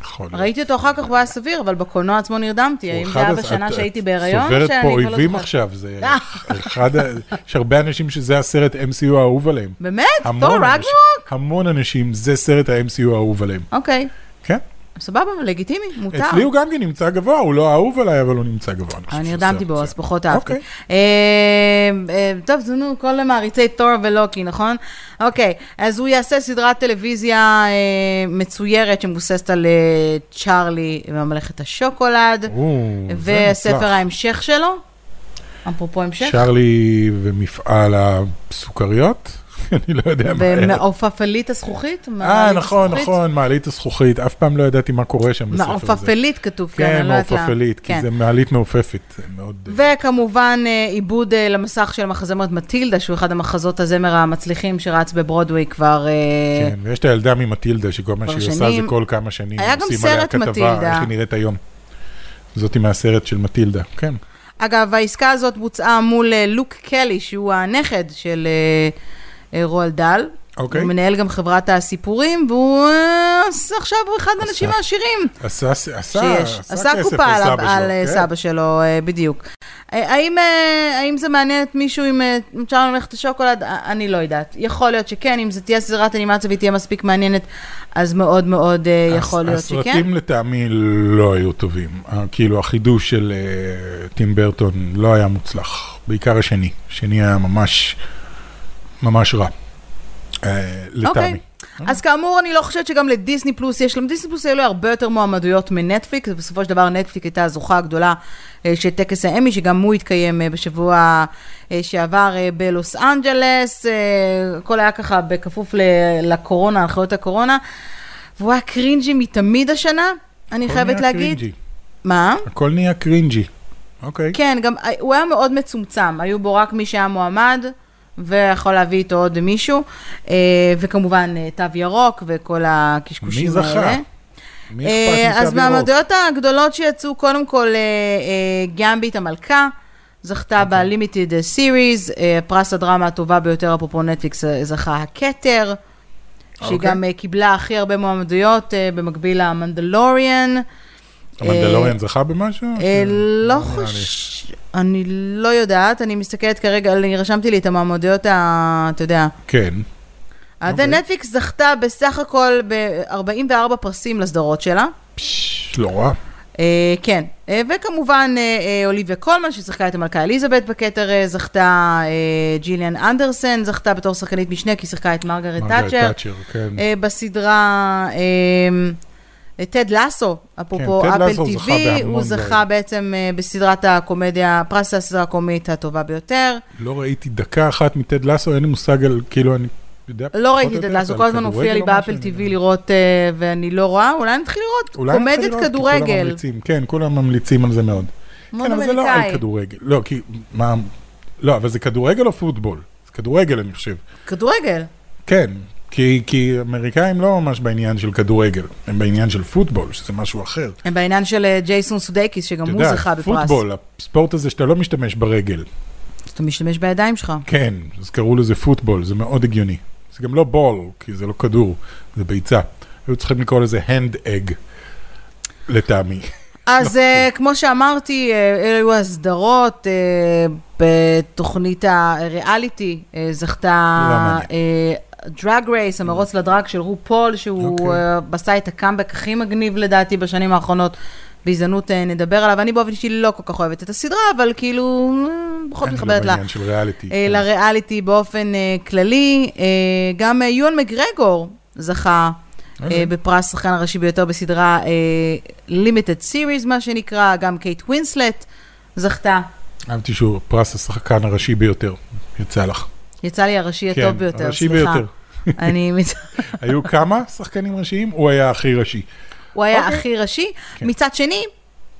יכול להיות. ראיתי אותו אחר כך, הוא היה סביר, אבל בקולנוע עצמו נרדמתי. האם אחד זה היה בשנה את- שהייתי את בהיריון? או סוברת פה לא אויבים? עכשיו, זה אחד, ה- יש הרבה אנשים שזה הסרט MCU האהוב עליהם. באמת? תור רגנרוק? המון אנשים, זה סרט ה-MCU האהוב עליהם. אוקיי. כן. סבבה, לגיטימי, מותר. אצלי הוא גם כן נמצא גבוה, הוא לא אהוב עליי, אבל הוא נמצא גבוה. אני נרדמתי בו, אז. פחות אהבתי. אוקיי. אה, אה, טוב, זה נו, כל מעריצי תור ולוקי, נכון? אוקיי, אז הוא יעשה סדרת טלוויזיה אה, מצוירת שמבוססת על צ'ארלי ממלכת השוקולד, וספר. ההמשך שלו. אפרופו המשך. שרלי ומפעל הסוכריות? אני לא יודע מה. ומעופפלית הזכוכית? אה, נכון? נכון, מעלית הזכוכית. אף פעם לא ידעתי מה קורה שם בספר הזה. מעופפלית כתוב כאן, כן, אני לא יודעת למה. מעופפלית, כי כן. זה מעלית מעופפת. מאוד... וכמובן אה, עיבוד אה, למסך של מחזמרת מטילדה, שהוא אחד המחזות הזמר המצליחים שרץ בברודוויי כבר... אה, כן, ויש את הילדה ממטילדה, שכל מה שהיא עושה זה. כל כמה שנים. היה גם סרט מטילדה. איך היא נראית היום. זאתי מהסרט של מטילדה, כן. אגב, העסקה הזאת בוצעה מול אה, לוק קלי, שהוא הנכד של אה, אה, רועל דל. אוקיי. הוא מנהל גם חברת הסיפורים, והוא אה, עכשיו הוא אחד האנשים עשה. העשירים עשה, עשה, שיש. עשה כסף קופה על, סבא על שלו, אה, כן. סבא שלו, אה, בדיוק. אה, האם, אה, האם זה מעניין את מישהו אם אה, אפשר ללכת לשוקולד? אה, אני לא יודעת. יכול להיות שכן, אם זה תהיה סדרת אנימציה והיא תהיה מספיק מעניינת, אז מאוד מאוד אה, יכול להיות שכן. הסרטים לטעמי לא היו טובים. אה, כאילו, החידוש של אה, טים ברטון לא היה מוצלח. בעיקר השני. השני היה ממש, ממש רע. אה, לטעמי. אוקיי. אז כאמור, אני לא חושבת שגם לדיסני פלוס יש, לדיסני פלוס היו לו הרבה יותר מועמדויות מנטפליקס, ובסופו של דבר נטפליקס הייתה הזוכה הגדולה אה, של טקס האמי, שגם הוא התקיים אה, בשבוע שעבר בלוס אנג'לס, הכל היה ככה בכפוף לקורונה, הנחיות הקורונה, והוא היה cringy מתמיד השנה, אני חייבת להגיד. cringy. מה? הכל נהיה קרינג'י. אוקיי. כן, גם הוא היה מאוד מצומצם, היו בו רק מי שהיה מועמד, ויכול להביא איתו עוד מישהו, אה, וכמובן אה, תו ירוק וכל הקשקושים מי זכה? האלה. מי אה, אכפת אז מתו ירוק? מהמועדויות הגדולות שיצאו, קודם כל, אה, אה, גמביט המלכה, זכתה אוקיי. ב-Limited סיריז, פרס הדרמה הטובה ביותר, אפרופו נטפליקס, אה, זכה הכתר, שהיא אוקיי. גם אה, קיבלה הכי הרבה מועמדויות, אה, במקביל למנדלוריאן. המנדלוריאן זכה במשהו? אה, לא נראה לי. חוש... אני לא יודעת, אני מסתכלת כרגע, אני רשמתי לי את המועמדויות, אתה יודע. כן. אז אוקיי. נטפליקס זכתה בסך הכל ב-44 פרסים לסדרות שלה. לא רע. אה, כן, אה, וכמובן אה, אה, אוליביה קולמן, ששיחקה את המלכה אליזבת בכתר, אה, זכתה, אה, ג'יליאן אנדרסן זכתה בתור שחקנית משנה, כי שיחקה את מרגרט תאצ'ר. כן. אה, בסדרה, אה, טד לסו, אפרופו כן, טד אפל לסו בהמון הוא זכה דברים. בעצם אה, בסדרת הקומדיה, פרס הסדרה הקומית הטובה ביותר. לא ראיתי דקה אחת מטד לסו, אין לי מושג על, כאילו, אני יודע לא ראיתי זה על כל הזמן כדורגל מופיע לי משהו, באפל יודע. לראות, אה, ואני לא רואה, אולי נתחיל לראות קומדיית כי כולם כדורגל. ממליצים, כן, כולם ממליצים על זה מאוד. מאוד כן, אבל זה לא. על כדורגל. לא, כי, מה, לא, אבל זה כדורגל או פוטבול? זה כדורגל, אני חושב. כדורגל. כן, כי, כי אמריקאים לא ממש בעניין של כדורגל, הם בעניין של פוטבול, שזה משהו אחר. הם בעניין של אה, ג'ייסון סודייקיס, שגם הוא זכה בפרס. פוטבול, הספורט הזה שאתה לא משתמש ברגל. אז אתה משתמש בידיים שלך. כן, אז קראו לזה פוטבול, זה מאוד הגיוני. זה גם לא בול, כי זה לא כדור, זה ביצה. היו צריכים לקרוא לזה hand egg, לטעמי. אז אה, כמו שאמרתי, אה, אלה היו הסדרות. אה, בתוכנית הריאליטי אה, זכתה Drag Race, המרוץ לדראג של רו פול, שהוא אוקיי. אה, עשה את הקאמבק הכי מגניב לדעתי בשנים האחרונות. בהזדמנות אה, נדבר עליו. אני באופן אישי לא כל כך אוהבת את הסדרה, אבל כאילו, אה, לא מתחברת לה. של ריאליטי. כן. לריאליטי באופן כללי. גם יואן מגרגור זכה אוקיי. בפרס שחקן הראשי ביותר בסדרה Limited Series, מה שנקרא, גם קייט ווינסלט זכתה. אהבתי שהוא פרס השחקן הראשי ביותר, יצא לך. יצא לי הראשי הטוב כן, ביותר, הראשי סליחה. ביותר. אני... היו כמה שחקנים ראשיים? הוא היה הכי ראשי. הוא היה אוקיי. הכי ראשי. כן. מצד שני,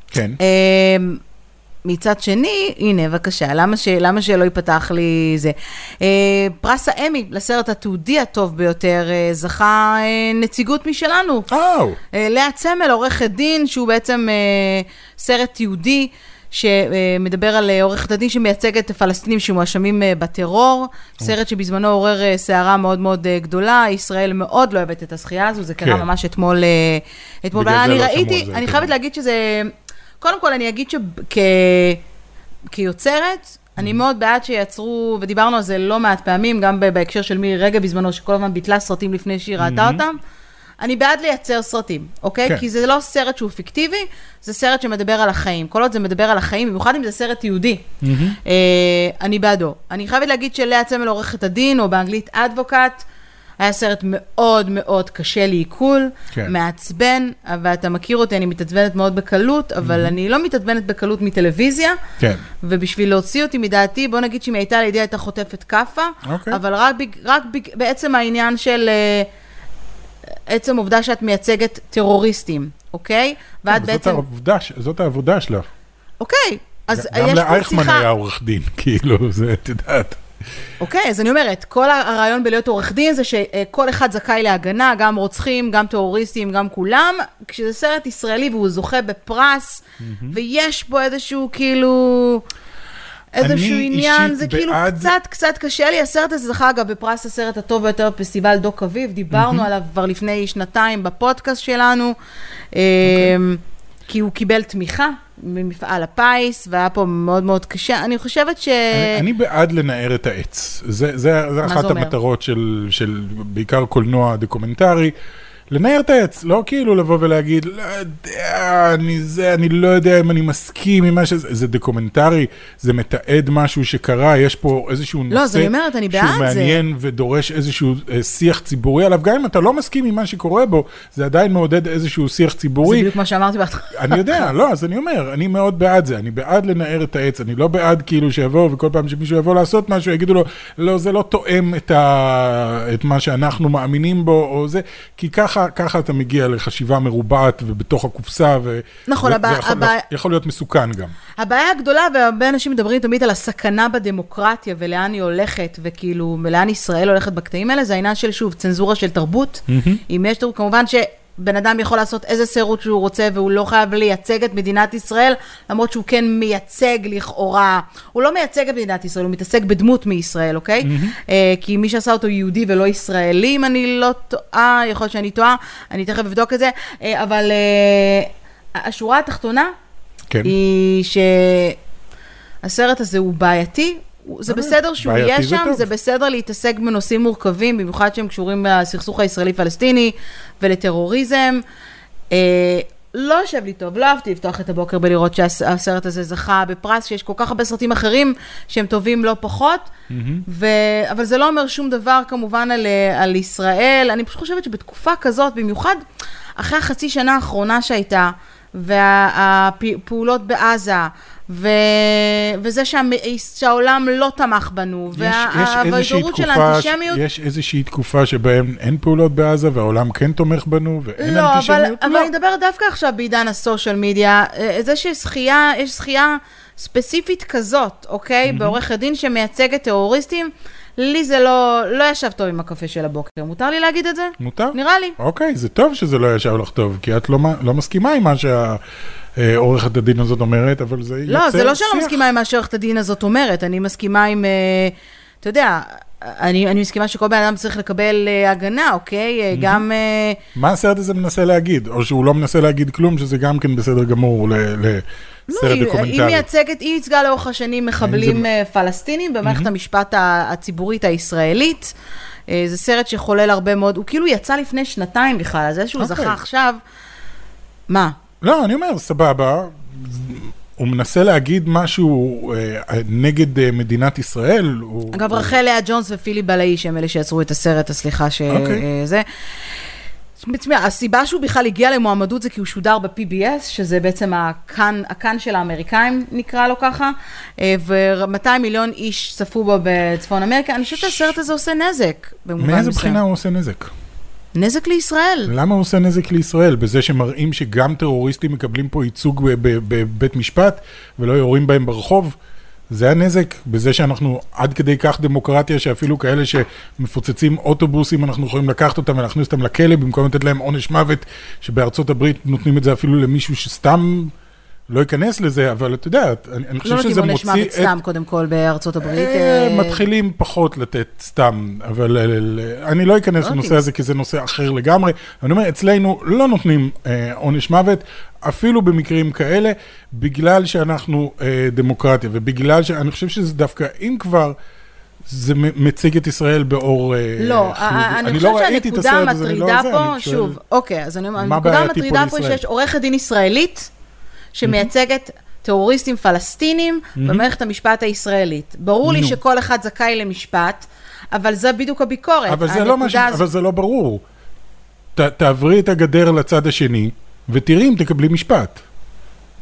כן. אה, מצד שני, הנה, בבקשה, למה, ש, למה שלא ייפתח לי זה? אה, פרס האמי לסרט התיעודי הטוב ביותר אה, זכה אה, נציגות משלנו. או, אה, לאה צמל, עורכת דין, שהוא בעצם אה, סרט תיעודי. שמדבר על אה, עורכת הדין שמייצגת פלסטינים שמואשמים אה, בטרור, סרט שבזמנו עורר אה, סערה מאוד מאוד גדולה, ישראל מאוד לא אוהבת את הזכייה הזו, זה קרה כן. ממש אתמול אתמול בגלל אני לא ראיתי, זה אני יותר. חייבת להגיד שזה, קודם כל אני אגיד שכיוצרת, אני מאוד בעד שיצרו, ודיברנו על זה לא מעט פעמים, גם בהקשר של מירי רגב בזמנו, שכל הזמן ביטלה סרטים לפני שהיא ראתה אותם. אני בעד לייצר סרטים, אוקיי? כן. כי זה לא סרט שהוא פיקטיבי, זה סרט שמדבר על החיים. כל עוד זה מדבר על החיים, במיוחד אם זה סרט יהודי, אה, אני בעדו. אני חייבת להגיד שלאה צמל עורכת הדין, או באנגלית אדבוקט, היה סרט מאוד מאוד קשה לעיכול, כן. מעצבן, ואתה מכיר אותי, אני מתעצבנת מאוד בקלות, אבל אני לא מתעצבנת בקלות מטלוויזיה. כן. ובשביל להוציא אותי מדעתי, בוא נגיד שאם הייתה לידי הייתה חוטפת כאפה, אוקיי. אבל רק, רק בעצם העניין של אה, עצם העובדה שאת מייצגת טרוריסטים, אוקיי? ואת זאת בעצם, העובדה ש- זאת העבודה שלה. אוקיי, אז גם יש פה לאייכמן שיחה, היה עורך דין, כאילו, זה, את יודעת. אוקיי, אז אני אומרת, כל הרעיון בלהיות עורך דין זה שכל אחד זכאי להגנה, גם רוצחים, גם טרוריסטים, גם כולם. כשזה סרט ישראלי והוא זוכה בפרס, ויש בו איזשהו כאילו... איזשהו עניין, זה כאילו בעד- קצת קצת קשה לי. הסרט הזה זכה אגב בפרס הסרט הטוב ביותר בפסטיבל דוק אביב, דיברנו עליו כבר לפני שנתיים בפודקאסט שלנו, אמ, כי הוא קיבל תמיכה ממפעל הפיס, והיה פה מאוד מאוד קשה. אני חושבת ש... אני, אני בעד לנער את העץ. זה, זה, זה זה אחת אומר? המטרות של, של בעיקר קולנוע דוקומנטרי. לנער את העץ, לא כאילו לבוא ולהגיד, לא יודע, אני זה, אני לא יודע אם אני מסכים עם מה שזה, זה דוקומנטרי, זה מתעד משהו שקרה, יש פה איזשהו נושא לא, אז אני אומרת, אני בעד שהוא זה. מעניין ודורש איזשהו אה, שיח ציבורי עליו, גם אם אתה לא מסכים עם מה שקורה בו, זה עדיין מעודד איזשהו שיח זה ציבורי. בדיוק מה שאמרתי בהתחלה. אני יודע, לא, אז אני אומר, אני מאוד בעד זה, אני בעד לנער את העץ, אני לא בעד כאילו שיבואו וכל פעם שמישהו יבוא לעשות משהו, יגידו לו, לא, זה לא תואם את, ה... את מה שאנחנו מאמינים בו, או זה, כי ככה, ככה אתה מגיע לחשיבה מרובעת ובתוך הקופסה, ו... נכון, זה, הבע- זה יכול, הבע- יכול להיות מסוכן גם. הבעיה הגדולה, והרבה אנשים מדברים תמיד על הסכנה בדמוקרטיה ולאן היא הולכת, וכאילו, לאן ישראל הולכת בקטעים האלה, זה העניין של, שוב, צנזורה של תרבות. אם יש כמובן שבן אדם יכול לעשות איזה סרט שהוא רוצה, והוא לא חייב לייצג את מדינת ישראל, למרות שהוא כן מייצג לכאורה. הוא לא מייצג את מדינת ישראל, הוא מתעסק בדמות מישראל, אוקיי? אה, כי מי שעשה אותו יהודי ולא ישראלי, אם אני לא טועה, יכול להיות שאני טועה, אני תכף אבדוק את זה, אה, אבל אה, השורה התחתונה, כן. היא שהסרט הזה הוא בעייתי. זה בסדר שהוא יהיה זה שם. זה בסדר להתעסק בנושאים מורכבים, במיוחד שהם קשורים לסכסוך הישראלי-פלסטיני ולטרוריזם. אה, לא יושב לי טוב, לא אהבתי לפתוח את הבוקר בלראות שהסרט הזה זכה בפרס, שיש כל כך הרבה סרטים אחרים שהם טובים לא פחות, ו... אבל זה לא אומר שום דבר כמובן על, אה, על ישראל. אני פשוט חושבת שבתקופה כזאת, במיוחד אחרי החצי שנה האחרונה שהייתה, והפעולות בעזה, ו... וזה שה... שהעולם לא תמך בנו, וההתעוררות של האנטישמיות... יש איזושהי תקופה שבהם אין פעולות בעזה והעולם כן תומך בנו ואין לא, אבל, אנטישמיות? אבל אני מדברת דווקא עכשיו בעידן הסושיאל מדיה, אה, זה שיש זכייה, יש זכייה ספציפית כזאת, אוקיי? Mm-hmm. בעורכת דין שמייצגת טרוריסטים, לי זה לא, לא ישב טוב עם הקפה של הבוקר. מותר לי להגיד את זה? מותר? נראה לי. אוקיי, זה טוב שזה לא ישב לך טוב, כי את לא, לא מסכימה עם מה שהעורכת הדין הזאת אומרת, אבל זה יוצר לא, זה לא שאני שיח. לא מסכימה עם מה שעורכת הדין הזאת אומרת, אני מסכימה עם, אה, אתה יודע, אני, אני מסכימה שכל בן אדם צריך לקבל אה, הגנה, אוקיי? אה, גם... אה, מה הסרט הזה מנסה להגיד? או שהוא לא מנסה להגיד כלום, שזה גם כן בסדר גמור ל- לסרט לא, היא- דוקומנטרי. היא מייצגת, היא ייצגה לאורך השנים מחבלים זה- אה, פלסטינים במערכת המשפט הציבורית הישראלית. אה, זה סרט שחולל הרבה מאוד, הוא כאילו יצא לפני שנתיים בכלל, אז זה שהוא אוקיי. זכה עכשיו... מה? לא, אני אומר, סבבה. הוא מנסה להגיד משהו אה, נגד אה, מדינת ישראל. הוא- אגב, הוא- רחל לאה ג'ונס ופילי בלעי, שהם אלה שיצרו את הסרט, אז סליחה אוקיי. שזה. תשמע, הסיבה שהוא בכלל הגיע למועמדות זה כי הוא שודר ב-PBS, שזה בעצם הכאן, הכאן של האמריקאים, נקרא לו ככה, אה, ו-200 מיליון איש צפו בו בצפון אמריקה. אני חושבת שהסרט הזה עושה נזק, במובן מסוים. מאיזה בחינה הוא עושה נזק? נזק לישראל. למה הוא עושה נזק לישראל? בזה שמראים שגם טרוריסטים מקבלים פה ייצוג בבית משפט ולא יורים בהם ברחוב? זה הנזק, בזה שאנחנו עד כדי כך דמוקרטיה, שאפילו כאלה שמפוצצים אוטובוסים, אנחנו יכולים לקחת אותם ולהכניס אותם לכלא, במקום לתת להם עונש מוות, שבארצות הברית נותנים את זה אפילו למישהו שסתם לא ייכנס לזה, אבל אתה יודע, אני, אני חושב לא שזה נותנים עונש מוציא מוות סתם, קודם כל, בארצות הברית. אה, אה, מתחילים פחות לתת סתם, אבל אה, ל- אני לא אכנס לא לנושא. הזה כי זה נושא אחר לגמרי. אני אומר, אצלנו לא נותנים אה, עונש מוות, אפילו במקרים כאלה, בגלל שאנחנו אה, דמוקרטיה, ובגלל שאני חושב שזה דווקא, אם כבר... זה מציג את ישראל באור אה, לא, חיובי. ה- אני לא חושבת ראיתי את שהנקודה הסרט הזה, אני לא המטרידה פה, אני שואל- שוב, אוקיי, אז אני אומרת, הנקודה המטרידה פה היא? שיש עורכת דין ישראלית שמייצגת טרוריסטים פלסטינים במערכת המשפט הישראלית. ברור לי. שכל אחד זכאי למשפט, אבל זה בדיוק הביקורת. אבל זה לא ש... הנקודה הזו- אבל זה לא ברור. ת, תעברי את הגדר לצד השני, ותראי אם תקבלי משפט.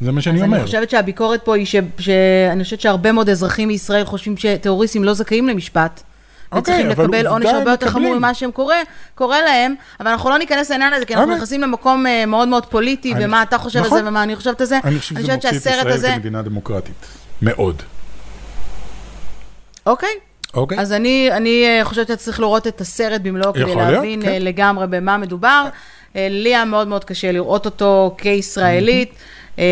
זה מה שאני אז אומר. אני חושבת שהביקורת פה היא ש... שאני חושבת שהרבה מאוד אזרחים מישראל חושבים שטרוריסטים לא זכאים למשפט. אוקיי, וצריכים אבל לקבל עונש הרבה יותר חמור. ממה שהם קורה, קורה להם, אבל אנחנו לא ניכנס לעניין הזה, כי אנחנו אוקיי. נכנסים למקום אה, מאוד מאוד פוליטי, אני- ומה אתה חושב על נכון. זה ומה אני חושבת על זה. אני חושבת שהסרט הזה... כמדינה דמוקרטית. מאוד. אוקיי. אוקיי? אז אני, אני אה, חושבת שאתה צריך לראות את הסרט במלואו כדי להיות, להבין כן. אה, לגמרי במה מדובר. לי היה מאוד מאוד קשה לראות אותו כישראלית. אה,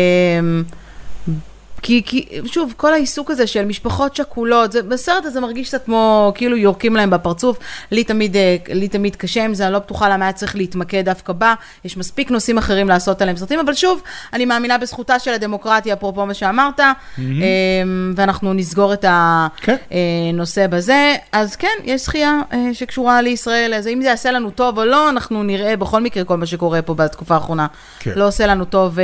כי, כי, שוב, כל העיסוק הזה של משפחות שכולות, זה, בסרט הזה מרגיש קצת כמו, כאילו יורקים להם בפרצוף. לי תמיד, אה, לי תמיד קשה עם זה, אני לא בטוחה למה היה צריך להתמקד דווקא בה. יש מספיק נושאים אחרים לעשות עליהם סרטים, אבל שוב, אני מאמינה בזכותה של הדמוקרטיה, אפרופו מה שאמרת, אה, ואנחנו נסגור את כן. הנושא בזה. אז כן, יש זכייה אה, שקשורה לישראל, אז אם זה יעשה לנו טוב או לא, אנחנו נראה בכל מקרה כל מה שקורה פה בתקופה האחרונה. כן. לא עושה לנו טוב.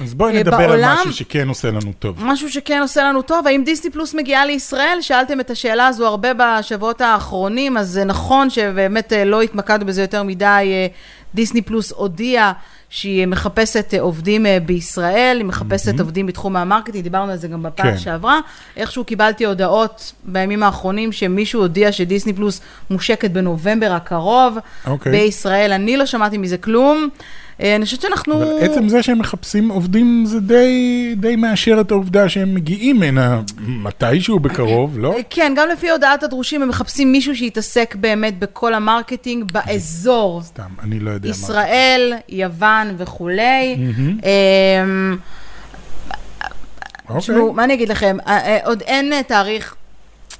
אז בואי אה, נדבר על בעולם- משהו שכן עושה לנו טוב. משהו שכן עושה לנו טוב, האם דיסני פלוס מגיעה לישראל? שאלתם את השאלה הזו הרבה בשבועות האחרונים, אז זה נכון שבאמת אה, לא התמקדנו בזה יותר מדי. אה, דיסני פלוס הודיעה שהיא מחפשת עובדים בישראל, היא מחפשת עובדים בתחום המרקטינג, דיברנו על זה גם בפעם כן. שעברה. איכשהו קיבלתי הודעות בימים האחרונים שמישהו הודיע שדיסני פלוס מושקת בנובמבר הקרוב אוקיי. בישראל, אני לא שמעתי מזה כלום. אה, אני חושבת שאנחנו... אבל עצם זה שהם מחפשים עובדים זה די, די מאשר את העובדה שהם מגיעים הנה מתישהו בקרוב, לא? כן, גם לפי הודעת הדרושים, הם מחפשים מישהו שיתעסק באמת בכל המרקטינג באזור. סתם, אני לא יודע מה. ישראל, יוון וכולי. אמ, אוקיי. תשמעו, מה אני אגיד לכם? אה, אה, עוד אין אה, תאריך.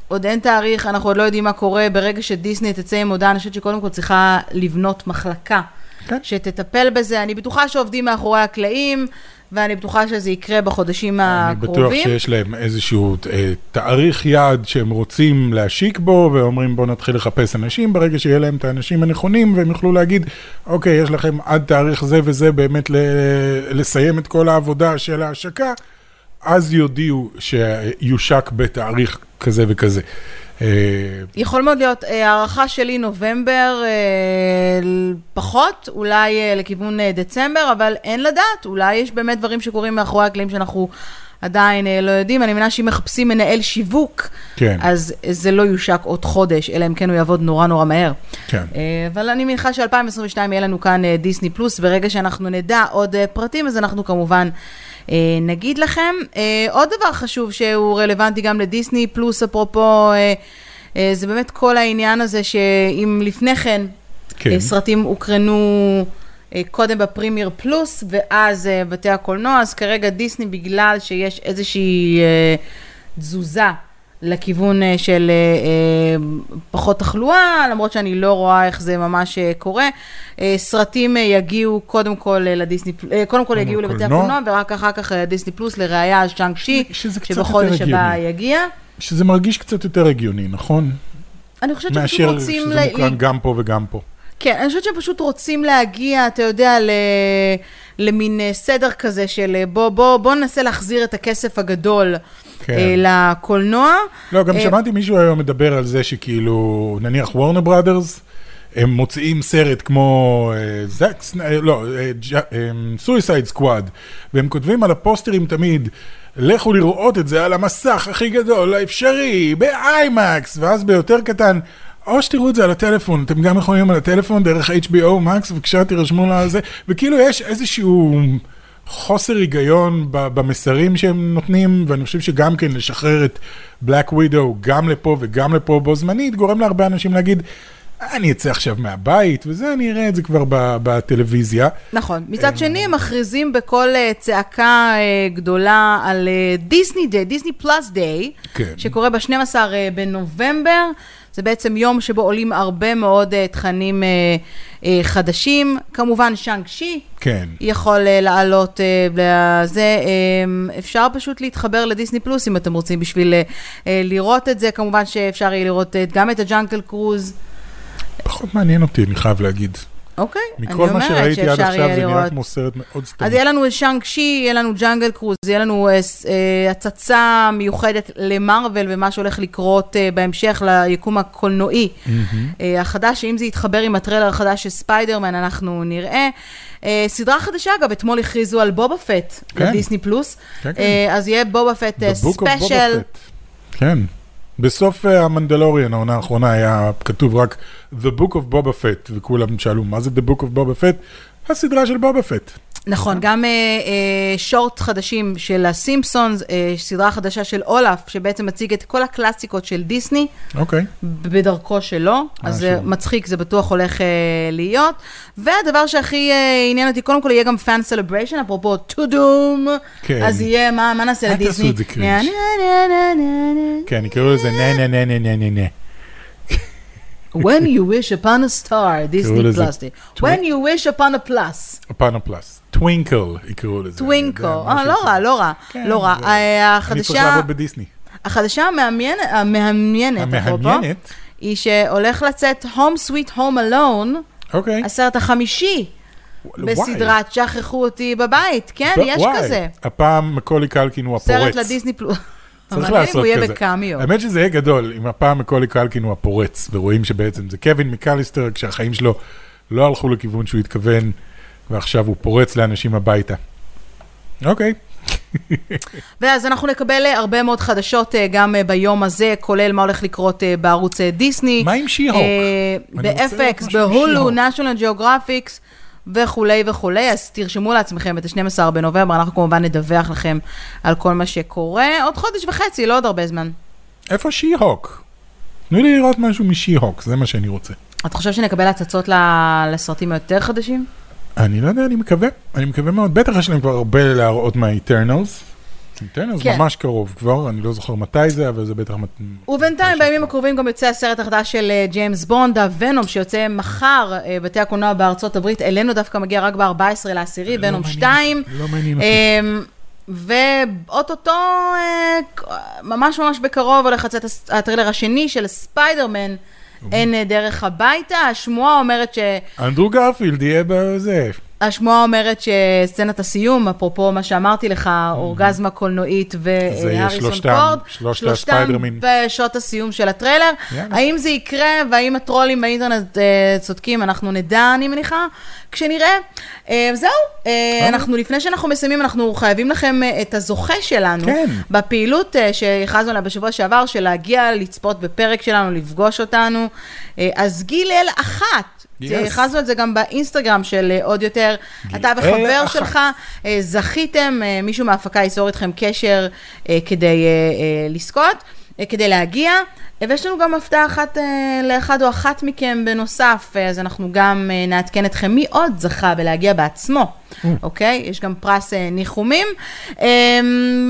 עוד אין תאריך, אנחנו עוד לא יודעים מה קורה. ברגע שדיסני תצא עם הודעה, אני חושבת שקודם כל צריכה לבנות מחלקה כן. שתטפל בזה. אני בטוחה שעובדים מאחורי הקלעים, ואני בטוחה שזה יקרה בחודשים אני בטוח הקרובים. שיש להם איזשהו אה, תאריך יעד שהם רוצים להשיק בו, ואומרים בואו נתחיל לחפש אנשים, ברגע שיהיה להם את האנשים הנכונים, והם יוכלו להגיד, אוקיי, יש לכם עד תאריך זה וזה באמת ל- לסיים את כל העבודה של ההשקה, אז יודיעו שיושק בתאריך כזה וכזה. אה, יכול מאוד להיות, אה, הערכה שלי נובמבר אה, פחות, אולי לכיוון דצמבר, אבל אין לדעת, אולי יש באמת דברים שקורים מאחורי הקלעים שאנחנו עדיין לא יודעים, אני מבינה שאם מחפשים מנהל שיווק, כן. אז זה לא יושק עוד חודש, אלא אם כן הוא יעבוד נורא נורא מהר. כן. אבל אני מניחה ש-2022 יהיה לנו כאן דיסני פלוס, ברגע שאנחנו נדע עוד פרטים, אז אנחנו כמובן נגיד לכם. אה, עוד דבר חשוב שהוא רלוונטי גם לדיסני פלוס, אפרופו, אה, אה, זה באמת כל העניין הזה שאם לפני כן, כן. אה, סרטים הוקרנו אה, קודם בפרימייר פלוס, ואז אה, בתי הקולנוע, אז כרגע דיסני, בגלל שיש איזושהי אה, תזוזה לכיוון אה, של אה, אה, פחות תחלואה, למרות שאני לא רואה איך זה ממש קורה. סרטים יגיעו קודם כל לדיסני, קודם כל יגיעו לבתי לקולנוע. הקולנוע, ורק אחר כך דיסני פלוס לראייה ז'אנג שי, שזה שבחודש הבא. יגיע. שזה מרגיש קצת יותר הגיוני, נכון? אני חושבת שפשוט מאשר רוצים... שזה ל- מוקרן גם פה וגם פה. כן, אני חושבת שהם פשוט רוצים להגיע, אתה יודע, ל... למין סדר כזה של בוא, בוא, בוא ננסה להחזיר את הכסף הגדול כן. אה, לקולנוע. לא, גם אה, שמעתי מישהו היום מדבר על זה שכאילו, נניח וורנר בראדרס, הם מוציאים סרט כמו זקס, אה, לא, Suicide Squad, והם כותבים על הפוסטרים תמיד, לכו לראות את זה על המסך הכי גדול האפשרי, באיימקס, ואז ביותר קטן, או שתראו את זה על הטלפון, אתם גם יכולים על הטלפון דרך HBO Max, בבקשה תירשמו לזה, וכאילו יש איזשהו חוסר היגיון במסרים שהם נותנים, ואני חושב שגם כן לשחרר את בלק ווידו גם לפה וגם לפה בו זמנית, גורם להרבה אנשים להגיד, אני אצא עכשיו מהבית, וזה, אני אראה את זה כבר בטלוויזיה. נכון. מצד שני, הם מכריזים בקול אה, צעקה אה, גדולה על אה, דיסני דיי, דיסני פלאס דיי. שקורה ב-12 אה, בנובמבר. זה בעצם יום שבו עולים הרבה מאוד אה, תכנים אה, אה, חדשים. כמובן, שאנג שי. כן. יכול לעלות לזה. אה, אפשר פשוט להתחבר לדיסני פלוס אם אתם רוצים בשביל לראות את זה. כמובן שאפשר יהיה לראות גם את הג'אנקל קרוז. פחות מעניין אותי, אני חייב להגיד. אוקיי, אני מכל מה אומרת שראיתי עד שאפשר עכשיו, יהיה זה נראה לראות. כמו סרט מאוד סתמי. אז יהיה לנו שאנג שי, יהיה לנו ג'אנגל קרוז, יהיה לנו אה, אה, הצצה מיוחדת למרוויל ומה שהולך לקרות אה, בהמשך ליקום הקולנועי החדש, שאם זה יתחבר עם הטריילר החדש של ספיידרמן, אנחנו נראה. אה, סדרה חדשה, אגב, אתמול הכריזו על בובה פט כן. לדיסני פלוס. כן, כן. אז יהיה בובה פט special. כן. בסוף אה, המנדלוריאן, העונה האחרונה, היה כתוב רק The Book of Boba Fett, וכולם שאלו, מה זה The Book of Boba Fett? הסדרה של בובה פט. נכון, גם אה, אה, shorts חדשים של הסימפסונס, אה, סדרה חדשה של אולף, שבעצם מציג את כל הקלאסיקות של דיסני. אוקיי. בדרכו שלו, אז זה. מצחיק, זה בטוח הולך אה, להיות. והדבר שהכי אה, עניין אותי, קודם כל יהיה גם פאן סלבריישן, אפרופו טו דום, כן. אז יהיה, מה, מה נעשה אל לדיסני? תעשו את זה קרינג'. כן, יקראו לזה נה נה נה נה נה נה נה. When you wish upon a star, דיסני. טו- When you wish upon a plus, הפאנה פלאס. טווינקל יקראו לזה. יודע, אה, לא. רע, לא רע, לא רע. אה, אני צריך החדשה, לעבוד בדיסני. החדשה המעניינת, המעניינת. היא שהולך לצאת Home Sweet Home Alone, אוקיי. הסרט החמישי. בסדרת שכחו אותי בבית, כן, יש. כזה. הפעם מקולי קלקין הוא הפורץ. סרט לדיסני פלוס. צריך מעניין אם לעשות הוא יהיה כזה. בקאמיו. האמת שזה יהיה גדול, אם הפעם מקולי קלקין הוא הפורץ, ורואים שבעצם זה קווין מקליסטר, כשהחיים שלו לא הלכו לכיוון שהוא התכוון, ועכשיו הוא פורץ לאנשים הביתה. אוקיי. ואז אנחנו נקבל אה, הרבה מאוד חדשות אה, גם אה, ביום הזה, כולל מה הולך לקרות בערוץ דיסני. מה עם שי-הוק? משהו בהולו, national geographics וכולי וכולי, אז תרשמו לעצמכם את ה-12 בנובמבר, אנחנו כמובן נדווח לכם על כל מה שקורה. עוד חודש וחצי, לא עוד הרבה זמן. איפה שי-הוק? תנו לי לראות משהו משי-הוק, זה מה שאני רוצה. אתה חושב שנקבל הצצות לסרטים היותר חדשים? אני לא יודע, אני מקווה. אני מקווה מאוד. בטח יש להם כבר הרבה להראות מה-Eternals. Eternals כן. ממש קרוב כבר, אני לא זוכר מתי זה, אבל זה בטח... מת- ובינתיים, בימים הקרובים גם יוצא הסרט החדש של אה, ג'יימס בונד, הוונום, שיוצא מחר אה, בתי הקולנוע בארצות הברית. אלינו דווקא מגיע רק ב-14 לעשירי, לא ונום מעניין 2. אותי, לא מעניין אותי. אמ, ואו-טו-טו, אה, ממש ממש בקרוב הולך לצאת הטריילר השני של ספיידרמן, אין אה, דרך הביתה. השמועה אומרת ש... אנדרו גרפילד יהיה בזה. השמועה אומרת שסצנת הסיום, אפרופו מה שאמרתי לך, אורגזמה קולנועית והריסון שלושתם, פורד, שלושת הספיידרמים. בשעות הסיום של הטריילר. יאללה. האם זה יקרה, והאם הטרולים באינטרנט אה, צודקים, אנחנו נדע, אני מניחה, כשנראה. אה, זהו, אה, אנחנו, לפני שאנחנו מסיימים, אנחנו חייבים לכם אה, את הזוכה שלנו. כן. בפעילות אה, שהכרזנו עליה בשבוע שעבר, של להגיע לצפות בפרק שלנו, לפגוש אותנו. אה, אז גיל אל אחת. Yes. הכרזנו את זה גם באינסטגרם של אה, עוד יותר. אתה וחבר. שלך אה, זכיתם, אה, מישהו מההפקה ייצור איתכם קשר אה, כדי אה, אה, לזכות, אה, כדי להגיע. אה, ויש לנו גם הפתעה אחת אה, לאחד או אחת מכם בנוסף, אה, אז אנחנו גם אה, נעדכן אתכם מי עוד זכה בלהגיע בעצמו, אוקיי? יש גם פרס אה, ניחומים. אה,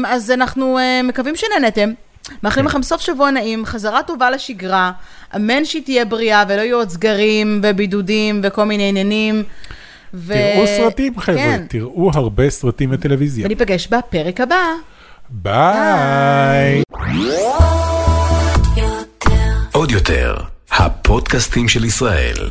אז אנחנו אה, מקווים שנהנתם. מאחלים לכם סוף שבוע נעים, חזרה טובה לשגרה, אמן שהיא תהיה בריאה ולא יהיו עוד סגרים ובידודים וכל מיני עניינים. ו... תראו סרטים, חבר'ה, כן, תראו הרבה סרטים וטלוויזיה. וניפגש בפרק הבא. ביי. עוד יותר, הפודקאסטים של ישראל.